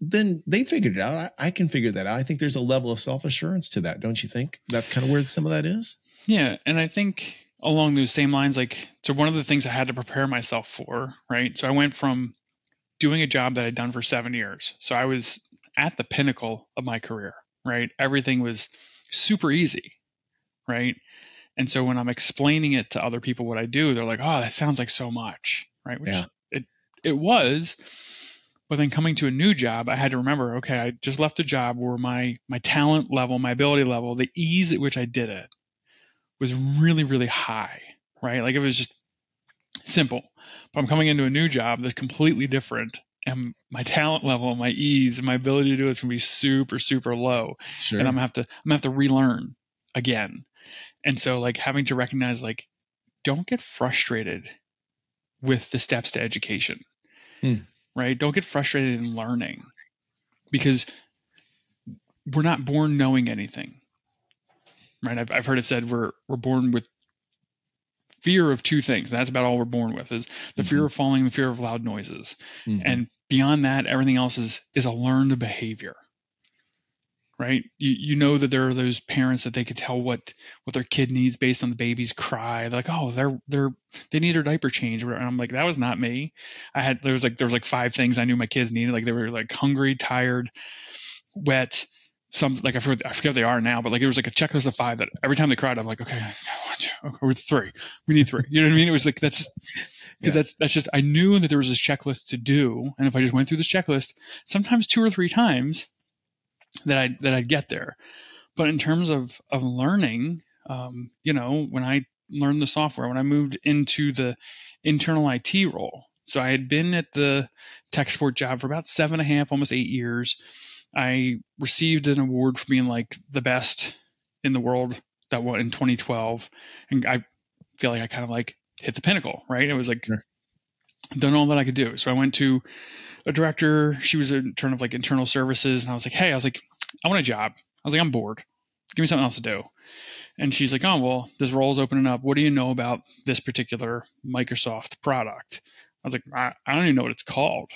then they figured it out. I, I, can figure that out. I think there's a level of self assurance to that, don't you think? That's kind of where some of that is. Yeah, and I think along those same lines, like so, one of the things I had to prepare myself for, right? So I went from doing a job that I'd done for seven years. So I was at the pinnacle of my career, right? Everything was super easy, right? And so when I'm explaining it to other people what I do, they're like, "Oh, that sounds like so much," right? Which yeah. it it was, but then coming to a new job, I had to remember, okay, I just left a job where my my talent level, my ability level, the ease at which I did it was really really high, right? Like it was just simple. But I'm coming into a new job that's completely different and my talent level, my ease, and my ability to do it's gonna be super, super low. Sure. And I'm gonna have to I'm gonna have to relearn again. And so like having to recognize like don't get frustrated with the steps to education. Hmm. Right? Don't get frustrated in learning because we're not born knowing anything. Right? I've, I've heard it said we're we're born with fear of two things. That's about all we're born with is the mm-hmm. fear of falling, the fear of loud noises. Mm-hmm. And beyond that, everything else is is a learned behavior. Right? You you know that there are those parents that they could tell what what their kid needs based on the baby's cry. They're like, oh, they're they're they need their diaper change. And I'm like, that was not me. I had there was like there was like five things I knew my kids needed. Like they were like hungry, tired, wet, some like I forget, I forget what they are now, but like it was like a checklist of five that every time they cried, I'm like, okay, one, two, okay, we're three. We need three. You know what I mean? It was like that's because yeah. that's that's just I knew that there was this checklist to do, and if I just went through this checklist, sometimes two or three times, that I that I'd get there. But in terms of of learning, um, you know, when I learned the software, when I moved into the internal IT role, so I had been at the tech support job for about seven and a half, almost eight years I received an award for being like the best in the world that one in 2012, and I feel like I kind of like hit the pinnacle, right? It was like sure. done all that I could do. So I went to a director. She was in turn of like internal services, and I was like, hey, I was like, I want a job. I was like, I'm bored. Give me something else to do. And she's like, oh well, this role is opening up. What do you know about this particular Microsoft product? I was like, I, I don't even know what it's called.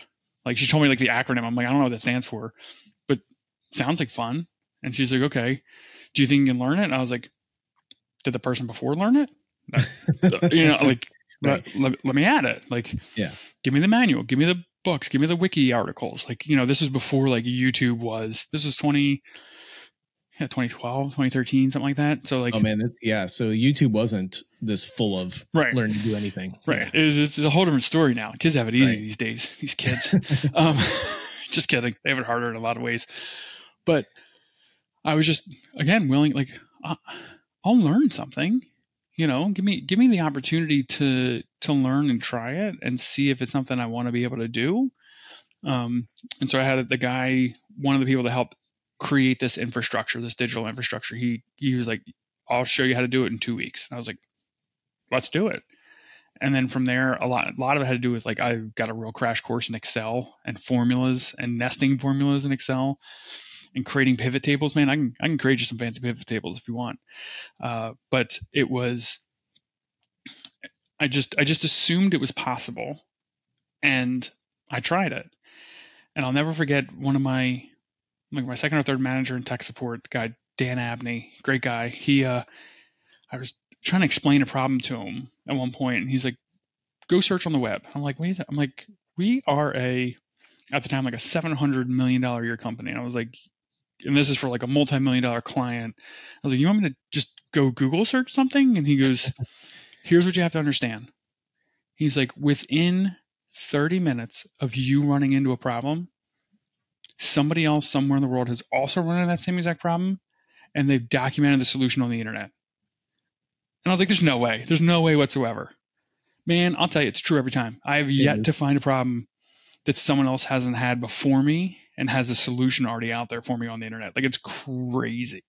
Like she told me like the acronym. I'm like, I don't know what that stands for sounds like fun. And she's like, okay, do you think you can learn it? And I was like, did the person before learn it? [laughs] you know, like, right. let, let, let, me add it. Like, yeah, give me the manual, give me the books, give me the wiki articles. Like, you know, this was before like YouTube was, this was 20, yeah, 2012, 2013, something like that. So like, oh man, yeah. So YouTube wasn't this full of right. learning to do anything. Right. Yeah. It's, it's, a whole different story now. Kids have it easy right. these days. These kids. [laughs] um, [laughs] just kidding. They have it harder in a lot of ways. But I was just again willing, like I'll learn something. You know, give me give me the opportunity to to learn and try it and see if it's something I want to be able to do. Um, and so I had the guy, one of the people to help create this infrastructure, this digital infrastructure. He he was like, "I'll show you how to do it in two weeks." And I was like, "Let's do it." And then from there, a lot a lot of it had to do with like I got a real crash course in Excel and formulas and nesting formulas in Excel and creating pivot tables, man, I can I can create you some fancy pivot tables if you want. Uh, but it was I just I just assumed it was possible, and I tried it. And I'll never forget one of my like my second or third manager in tech support, guy Dan Abney, great guy. He uh, I was trying to explain a problem to him at one point, and he's like, "Go search on the web." I'm like, "Wait," I'm like, "We are a at the time like a 700 million dollar year company." And I was like, and this is for like a multi-million dollar client. I was like, you want me to just go Google search something? And he goes, here's what you have to understand. He's like, within 30 minutes of you running into a problem, somebody else somewhere in the world has also run into that same exact problem and they've documented the solution on the internet. And I was like, there's no way. There's no way whatsoever. Man, I'll tell you, it's true every time. I have yet to find a problem that someone else hasn't had before me and has a solution already out there for me on the internet. Like it's crazy.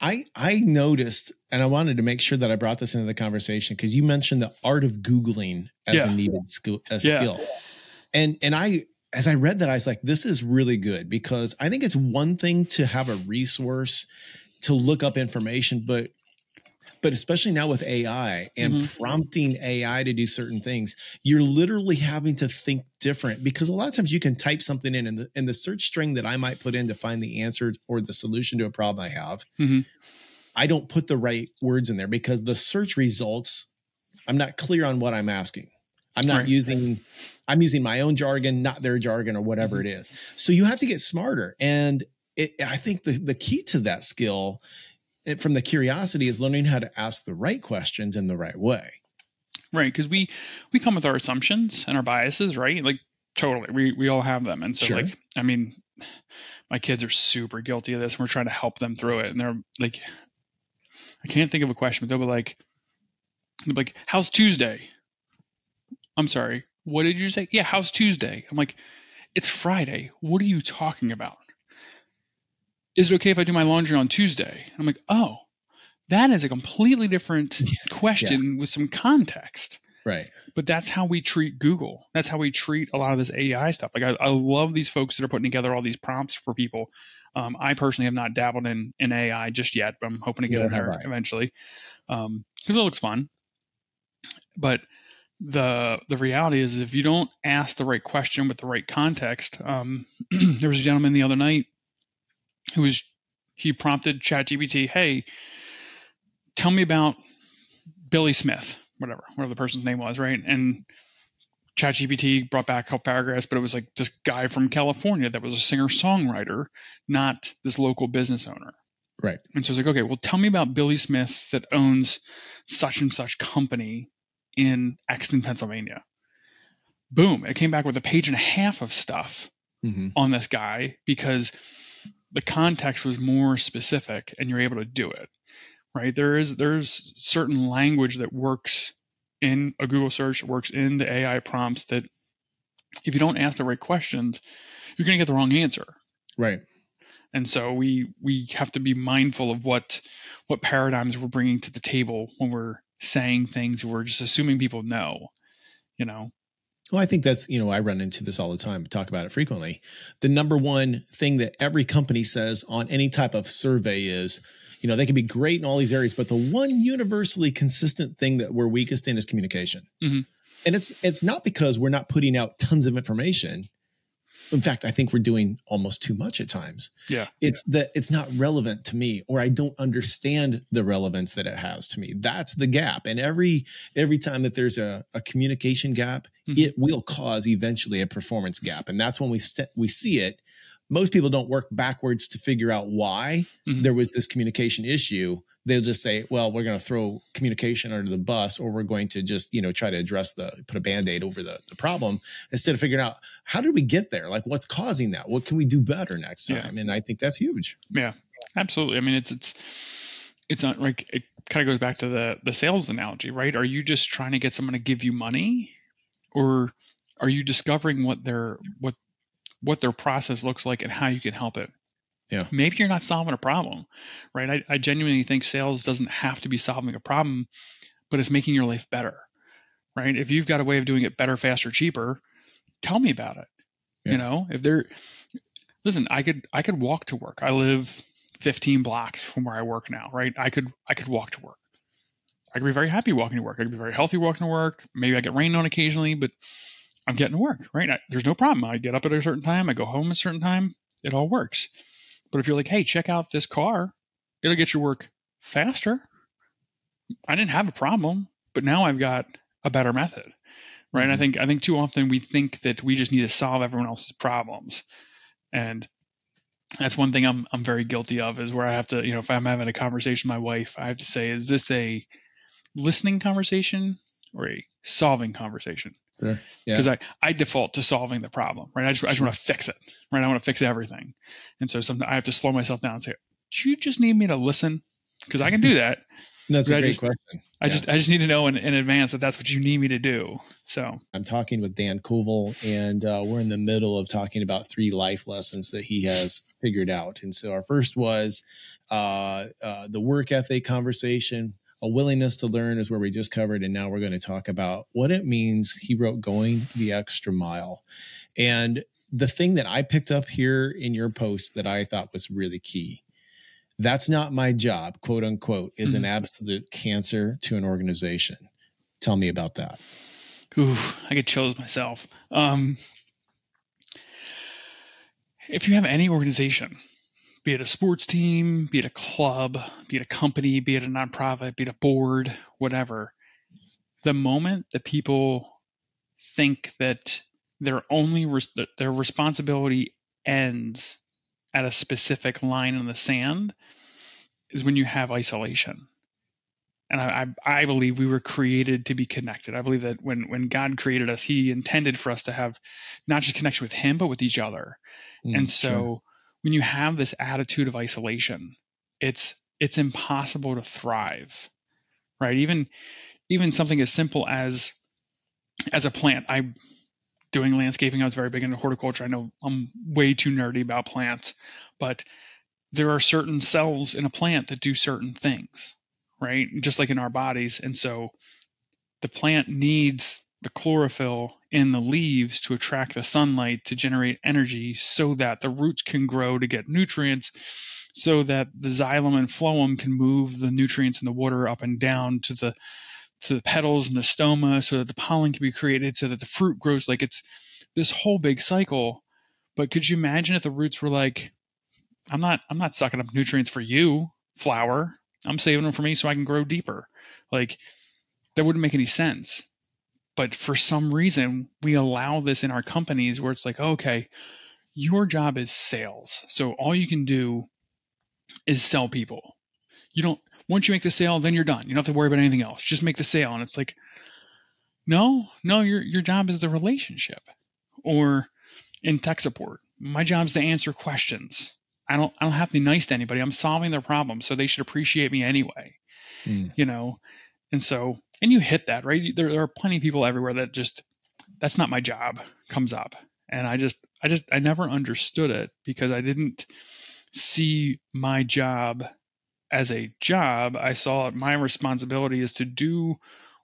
I I noticed, and I wanted to make sure that I brought this into the conversation because you mentioned the art of googling as yeah. a needed skill, a yeah. skill, and and I as I read that I was like, this is really good because I think it's one thing to have a resource to look up information, but but especially now with AI and mm-hmm. prompting AI to do certain things, you're literally having to think different because a lot of times you can type something in and the, in the search string that I might put in to find the answer or the solution to a problem I have. Mm-hmm. I don't put the right words in there because the search results, I'm not clear on what I'm asking. I'm not right. using, I'm using my own jargon, not their jargon or whatever mm-hmm. it is. So you have to get smarter. And it, I think the, the key to that skill it, from the curiosity is learning how to ask the right questions in the right way. Right. Because we, we come with our assumptions and our biases, right? Like totally. We, we all have them. And so sure. like, I mean, my kids are super guilty of this. And we're trying to help them through it. And they're like, I can't think of a question, but they'll be like, they'll be like, how's Tuesday? I'm sorry. What did you say? Yeah, how's Tuesday? I'm like, it's Friday. What are you talking about? Is it okay if I do my laundry on Tuesday? I'm like, oh, that is a completely different [laughs] question yeah. with some context. Right. But that's how we treat Google. That's how we treat a lot of this AI stuff. Like I, I love these folks that are putting together all these prompts for people. Um, I personally have not dabbled in, in AI just yet, but I'm hoping to get in there eventually because um, it looks fun. But the the reality is, if you don't ask the right question with the right context, um, [clears throat] there was a gentleman the other night who was he prompted ChatGPT, "Hey, tell me about Billy Smith, whatever, whatever the person's name was, right?" And ChatGPT brought back a couple paragraphs, but it was like this guy from California that was a singer songwriter, not this local business owner. Right. And so it's like, okay, well, tell me about Billy Smith that owns such and such company in Exton, Pennsylvania. Boom. It came back with a page and a half of stuff mm-hmm. on this guy because the context was more specific and you're able to do it. Right. There is there's certain language that works in a Google search, works in the AI prompts that if you don't ask the right questions, you're going to get the wrong answer. Right. And so we we have to be mindful of what what paradigms we're bringing to the table when we're saying things we're just assuming people know, you know. Well, I think that's, you know, I run into this all the time, talk about it frequently. The number one thing that every company says on any type of survey is, you know, they can be great in all these areas, but the one universally consistent thing that we're weakest in is communication. Mm-hmm. And it's it's not because we're not putting out tons of information in fact, I think we're doing almost too much at times. Yeah. It's that it's not relevant to me or I don't understand the relevance that it has to me. That's the gap. And every every time that there's a, a communication gap, mm-hmm. it will cause eventually a performance gap. And that's when we st- we see it. Most people don't work backwards to figure out why mm-hmm. there was this communication issue they'll just say, well, we're going to throw communication under the bus or we're going to just, you know, try to address the, put a band-aid over the, the problem instead of figuring out how did we get there? Like what's causing that? What can we do better next time? Yeah. And I think that's huge. Yeah, absolutely. I mean, it's, it's, it's not like it kind of goes back to the, the sales analogy, right? Are you just trying to get someone to give you money or are you discovering what their, what, what their process looks like and how you can help it? Yeah. Maybe you're not solving a problem, right? I, I genuinely think sales doesn't have to be solving a problem, but it's making your life better, right? If you've got a way of doing it better, faster, cheaper, tell me about it. Yeah. You know, if there, listen, I could I could walk to work. I live 15 blocks from where I work now, right? I could I could walk to work. I could be very happy walking to work. I could be very healthy walking to work. Maybe I get rained on occasionally, but I'm getting to work, right? I, there's no problem. I get up at a certain time. I go home at a certain time. It all works. But if you're like, hey, check out this car, it'll get your work faster. I didn't have a problem, but now I've got a better method. Right. Mm-hmm. I think I think too often we think that we just need to solve everyone else's problems. And that's one thing I'm I'm very guilty of is where I have to, you know, if I'm having a conversation with my wife, I have to say, is this a listening conversation or a solving conversation? Because sure. yeah. I, I default to solving the problem, right? I just. I just want to fix it, right? I want to fix everything. And so sometimes I have to slow myself down and say, do you just need me to listen? Because I can do that. [laughs] that's a I great just, question. I yeah. just I just need to know in, in advance that that's what you need me to do. So I'm talking with Dan Koval, and uh, we're in the middle of talking about three life lessons that he has figured out. And so our first was uh, uh, the work ethic conversation a willingness to learn is where we just covered. And now we're going to talk about what it means. He wrote going the extra mile. And the thing that I picked up here in your post that I thought was really key that's not my job, quote unquote, is mm-hmm. an absolute cancer to an organization. Tell me about that. Ooh, I get chills myself. Um, if you have any organization, be it a sports team, be it a club, be it a company, be it a nonprofit, be it a board, whatever, the moment that people think that their only res- their responsibility ends at a specific line in the sand is when you have isolation. And I, I, I believe we were created to be connected. I believe that when, when God created us, He intended for us to have not just connection with Him, but with each other. Mm, and so sure. When you have this attitude of isolation, it's it's impossible to thrive, right? Even even something as simple as as a plant. I doing landscaping. I was very big into horticulture. I know I'm way too nerdy about plants, but there are certain cells in a plant that do certain things, right? Just like in our bodies. And so the plant needs the chlorophyll in the leaves to attract the sunlight to generate energy so that the roots can grow to get nutrients so that the xylem and phloem can move the nutrients in the water up and down to the to the petals and the stoma so that the pollen can be created so that the fruit grows like it's this whole big cycle but could you imagine if the roots were like I'm not I'm not sucking up nutrients for you, flower. I'm saving them for me so I can grow deeper. Like that wouldn't make any sense. But for some reason, we allow this in our companies where it's like, okay, your job is sales. So all you can do is sell people. You don't once you make the sale, then you're done. You don't have to worry about anything else. Just make the sale. And it's like, no, no, your your job is the relationship. Or in tech support, my job is to answer questions. I don't I don't have to be nice to anybody. I'm solving their problem, so they should appreciate me anyway. Mm. You know, and so and you hit that right. There, there are plenty of people everywhere that just that's not my job comes up, and I just I just I never understood it because I didn't see my job as a job. I saw it my responsibility is to do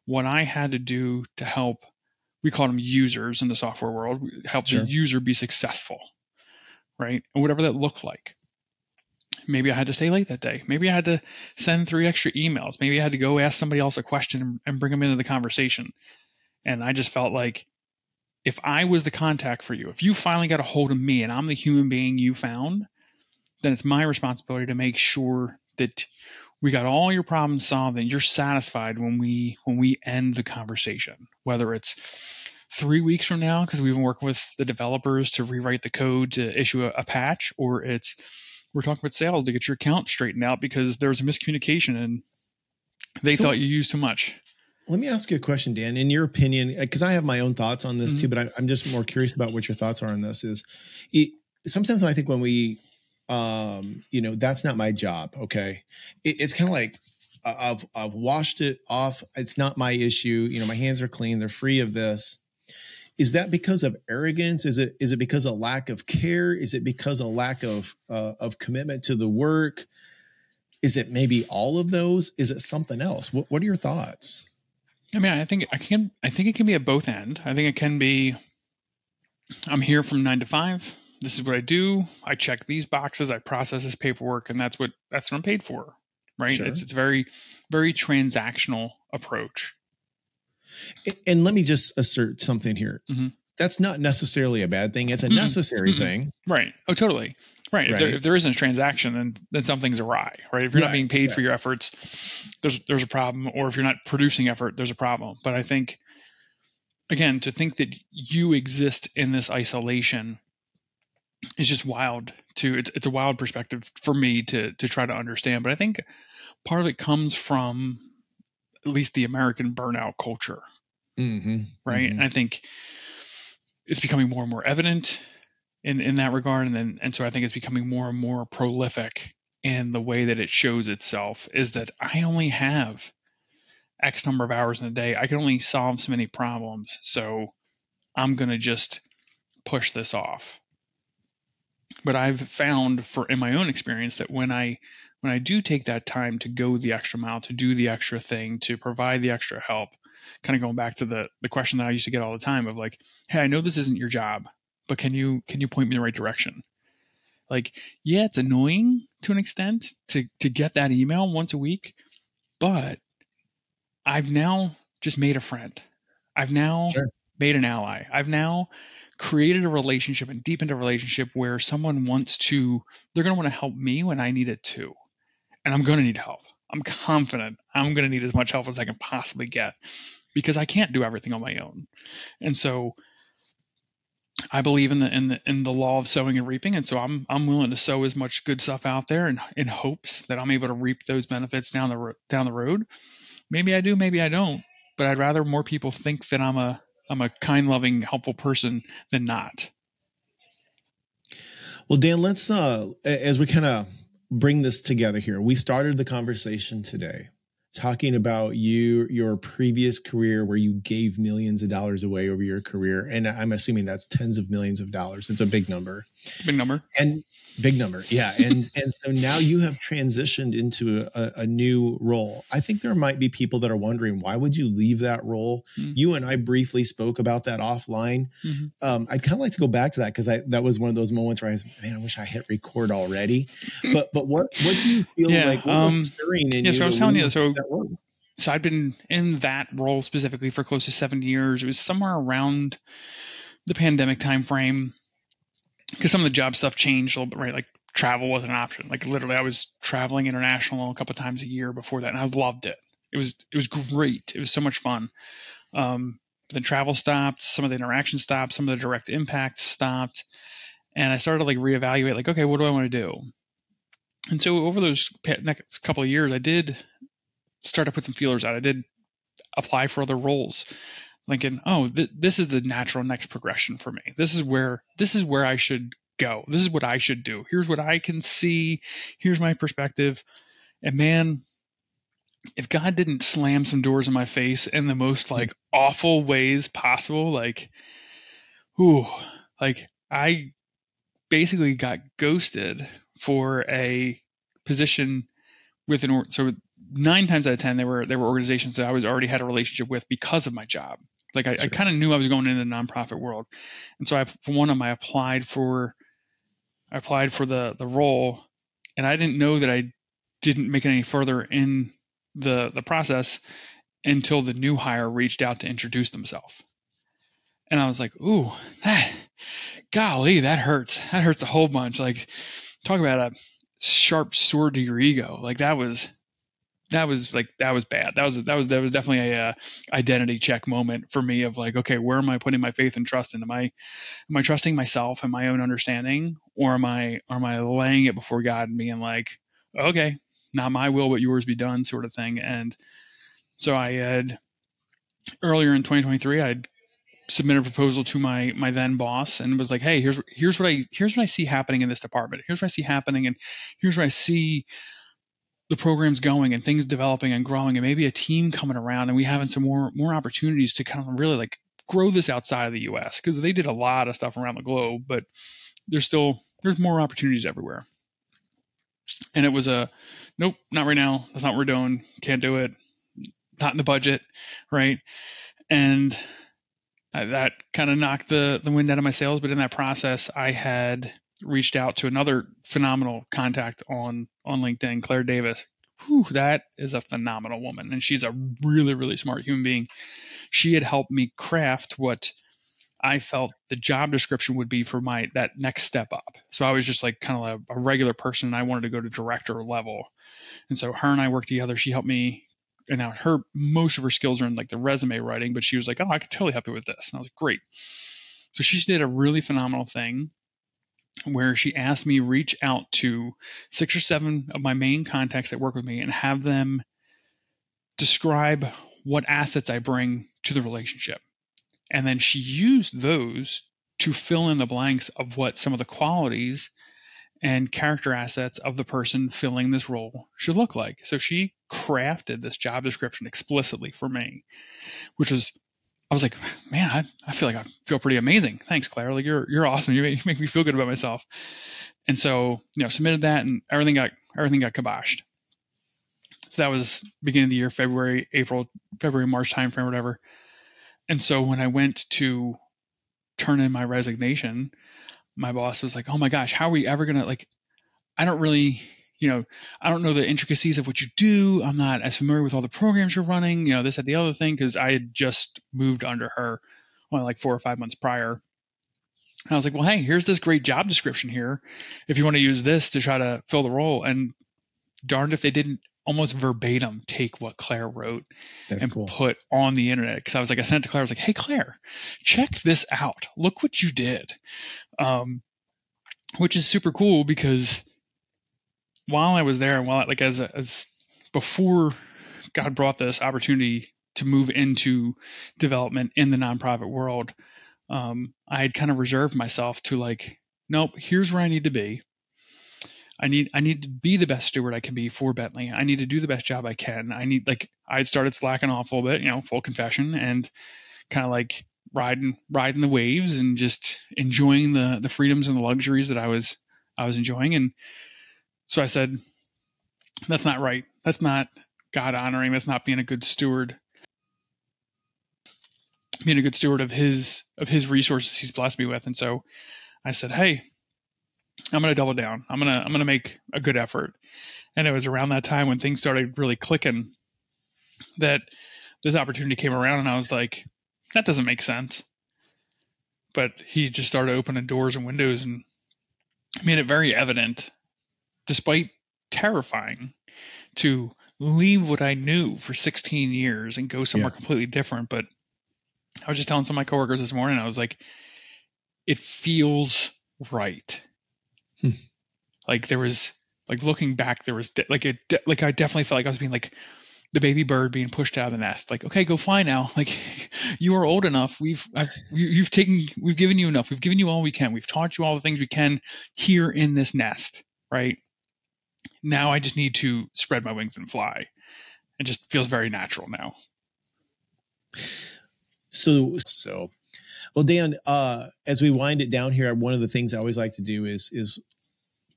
what I had to do to help. We call them users in the software world. Help sure. the user be successful right? And whatever that looked like. Maybe I had to stay late that day. Maybe I had to send three extra emails. Maybe I had to go ask somebody else a question and bring them into the conversation. And I just felt like if I was the contact for you, if you finally got a hold of me and I'm the human being you found, then it's my responsibility to make sure that we got all your problems solved and you're satisfied when we when we end the conversation whether it's three weeks from now because we've been working with the developers to rewrite the code to issue a, a patch, or it's we're talking about sales to get your account straightened out because there was a miscommunication and they so, thought you used too much. Let me ask you a question, Dan. In your opinion, because I have my own thoughts on this mm-hmm. too, but I, am just more curious about what your thoughts are on this. Is it, sometimes I think when we, um, you know, that's not my job. Okay, it, it's kind of like uh, I've I've washed it off. It's not my issue. You know, my hands are clean. They're free of this. Is that because of arrogance? Is it is it because of lack of care? Is it because of lack of uh, of commitment to the work? Is it maybe all of those? Is it something else? What What are your thoughts? I mean, I think I can. I think it can be at both end. I think it can be. I'm here from nine to five. This is what I do. I check these boxes. I process this paperwork, and that's what that's what I'm paid for. Right? Sure. It's it's very very transactional approach. And let me just assert something here. Mm-hmm. That's not necessarily a bad thing. It's a mm-hmm. necessary mm-hmm. thing. Right. Oh, totally. Right. right. If, there, if, there isn't a transaction, then then something's awry. Right. If you're right. not being paid right. for your efforts, there's there's a problem. Or if you're not producing effort, there's a problem. But I think, again, to think that you exist in this isolation is just wild. To it's it's a wild perspective for me to to try to understand. But I think part of it comes from at least the American burnout culture. Mm-hmm. Right. Mm-hmm. And I think it's becoming more and more evident in, in that regard. And then, and so I think it's becoming more and more prolific in the way that it shows itself is that I only have X number of hours in a day. I can only solve so many problems. So I'm going to just push this off. But I've found for in my own experience that when I when I do take that time to go the extra mile, to do the extra thing, to provide the extra help, kind of going back to the the question that I used to get all the time of like, hey, I know this isn't your job, but can you can you point me in the right direction? Like, yeah, it's annoying to an extent to to get that email once a week, but I've now just made a friend. I've now sure. made an ally. I've now created a relationship and deepened a relationship where someone wants to, they're going to want to help me when I need it too. And I'm going to need help. I'm confident I'm going to need as much help as I can possibly get because I can't do everything on my own. And so I believe in the in the in the law of sowing and reaping, and so I'm I'm willing to sow as much good stuff out there, in, in hopes that I'm able to reap those benefits down the ro- down the road. Maybe I do, maybe I don't, but I'd rather more people think that I'm a I'm a kind, loving, helpful person than not. Well, Dan, let's uh as we kind of bring this together here. We started the conversation today talking about you your previous career where you gave millions of dollars away over your career. And i'm assuming that's tens of millions of dollars. It's a big number. Big number. And big number. Yeah. And [laughs] and so now you have transitioned into a, a, new role. I think there might be people that are wondering why would you leave that role? Mm-hmm. you and i briefly spoke about that offline. Mm-hmm. um, i'd kind of like to go back to that because i that was one of those moments where i was man i wish i hit record already. But but what what do you feel yeah, like um, stirring in yeah so i was telling you so so i'd been in that role specifically for close to seven years. It was somewhere around the pandemic time frame because some of the job stuff changed a little bit, right? Like travel was an option. Like literally, I was traveling international a couple times a year before that, and I loved it. It was it was great. It was so much fun. Um, then travel stopped. Some of the interaction stopped. Some of the direct impact stopped, and I started to like reevaluate. Like, okay, what do I want to do? And so over those next couple of years, I did start to put some feelers out. I did apply for other roles thinking, oh, th- this is the natural next progression for me. This is where this is where I should go. This is what I should do. Here's what I can see. Here's my perspective. And man, if God didn't slam some doors in my face in the most like awful ways possible, like, ooh, like I basically got ghosted for a position with an so nine times out of ten there were there were organizations that I was already had a relationship with because of my job. Like I, sure. I kind of knew I was going into the nonprofit world, and so I, for one of them, I applied for, I applied for the the role, and I didn't know that I didn't make it any further in the the process until the new hire reached out to introduce themselves, and I was like, ooh, that, golly, that hurts. That hurts a whole bunch. Like, talk about a sharp sword to your ego. Like that was that was like that was bad. That was that was that was definitely a uh, identity check moment for me of like, okay, where am I putting my faith and trust in? Am I am I trusting myself and my own understanding, or am I am I laying it before God and being like, okay, not my will but yours be done, sort of thing. And so I had earlier in 2023, I'd submitted a proposal to my my then boss and was like, hey, here's here's what I here's what I see happening in this department. Here's what I see happening, and here's what I see the program's going and things developing and growing and maybe a team coming around and we having some more more opportunities to kind of really like grow this outside of the US because they did a lot of stuff around the globe but there's still there's more opportunities everywhere. And it was a nope not right now. That's not what we're doing. Can't do it. Not in the budget right? And that kind of knocked the the wind out of my sails but in that process I had reached out to another phenomenal contact on on LinkedIn, Claire Davis. Whew, that is a phenomenal woman, and she's a really really smart human being. She had helped me craft what I felt the job description would be for my that next step up. So I was just like kind of a, regular person, and I wanted to go to director level. And so her and I worked together. She helped me and now her most of her skills are in like the resume writing, but she was like, "Oh, I could totally help you with this," and I was like, "Great." So she did a really phenomenal thing where she asked me reach out to six or seven of my main contacts that work with me and have them describe what assets I bring to the relationship. And then she used those to fill in the blanks of what some of the qualities and character assets of the person filling this role should look like. So she crafted this job description explicitly for me, which was I was like, man, I, I feel like I feel pretty amazing. Thanks, Claire. Like you're you're awesome. You make, you make me feel good about myself. And so, you know, submitted that and everything got everything got kiboshed. So that was beginning of the year, February, April, February, March timeframe, whatever. And so when I went to turn in my resignation, my boss was like, "Oh my gosh, how are we ever gonna like?" I don't really, you know, I don't know the intricacies of what you do. I'm not as familiar with all the programs you're running. You know, this and the other thing because I had just moved under her, only like four or five months prior. And I was like, "Well, hey, here's this great job description here. If you want to use this to try to fill the role." And darned if they didn't almost verbatim take what Claire wrote That's and cool. put on the internet. Because I was like, I sent to Claire, I was like, hey, Claire, check this out. Look what you did. Um, which is super cool because while I was there, and while like as as before God brought this opportunity to move into development in the nonprofit world, um, I had kind of reserved myself to like, nope, here's where I need to be. I need I need to be the best steward I can be for Bentley. I need to do the best job I can. I need like I'd started slacking off a little bit, you know, full confession, and kind of like riding riding the waves and just enjoying the the freedoms and the luxuries that I was I was enjoying. And so I said, that's not right. That's not God honoring. That's not being a good steward. Being a good steward of his of his resources he's blessed me with. And so I said, hey, I'm going to double down. I'm going to I'm going to make a good effort. And it was around that time when things started really clicking that this opportunity came around and I was like, that doesn't make sense. But he just started opening doors and windows and made it very evident, despite terrifying, to leave what I knew for 16 years and go somewhere yeah. completely different. But I was just telling some of my coworkers this morning, I was like, it feels right. Hmm. like there was like looking back, there was de- like it de- like I definitely felt like I was being like the baby bird being pushed out of the nest. Like okay, go fly now. [laughs] Like you are old enough. We've I've, you've taken we've given you enough. We've given you all we can. We've taught you all the things we can here in this nest. Right now, I just need to spread my wings and fly. It just feels very natural now. So so well, Dan, uh, as we wind it down here, one of the things I always like to do is is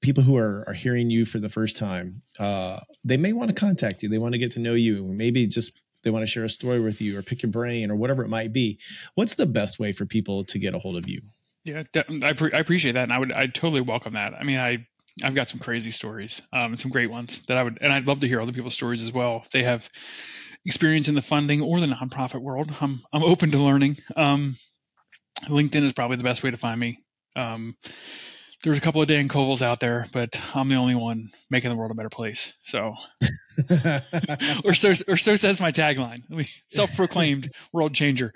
people who are, are hearing you for the first time, uh, they may want to contact you. They want to get to know you. Maybe just they want to share a story with you or pick your brain or whatever it might be. What's the best way for people to get a hold of you? Yeah, I, pre- I appreciate that, and I would I totally welcome that. I mean, I I've got some crazy stories, um, and some great ones that I would, and I'd love to hear other people's stories as well. If they have experience in the funding or the nonprofit world, I'm I'm open to learning. Um, LinkedIn is probably the best way to find me. Um, there's a couple of Dan Kovals out there, but I'm the only one making the world a better place. So, [laughs] or so, or so says my tagline: [laughs] self-proclaimed world changer.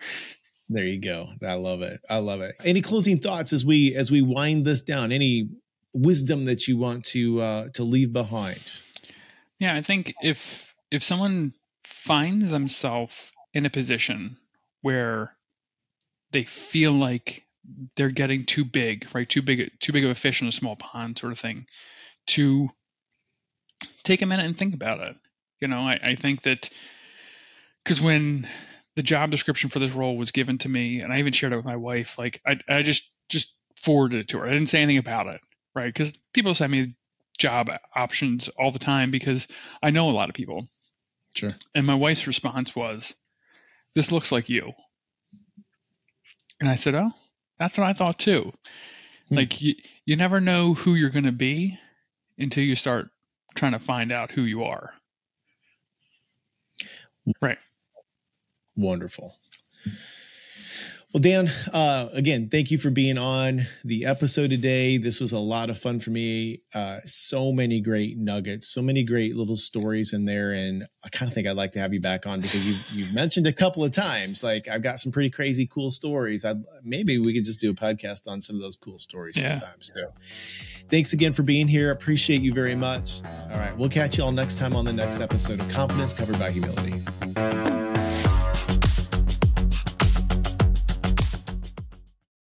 There you go. I love it. I love it. Any closing thoughts as we as we wind this down? Any wisdom that you want to uh, to leave behind? Yeah, I think if if someone finds themselves in a position where they feel like they're getting too big, right? Too big, too big of a fish in a small pond, sort of thing. To take a minute and think about it. You know, I, I think that because when the job description for this role was given to me, and I even shared it with my wife, like I, I just just forwarded it to her. I didn't say anything about it, right? Because people send me job options all the time because I know a lot of people. Sure. And my wife's response was, "This looks like you." And I said, Oh, that's what I thought too. Hmm. Like you, you never know who you're going to be until you start trying to find out who you are. Right. Wonderful. Well, Dan, uh, again, thank you for being on the episode today. This was a lot of fun for me. Uh, so many great nuggets, so many great little stories in there, and I kind of think I'd like to have you back on because you you mentioned a couple of times like I've got some pretty crazy cool stories. I maybe we could just do a podcast on some of those cool stories yeah. sometimes too. Thanks again for being here. Appreciate you very much. All right, we'll catch you all next time on the next episode of Confidence Covered by Humility.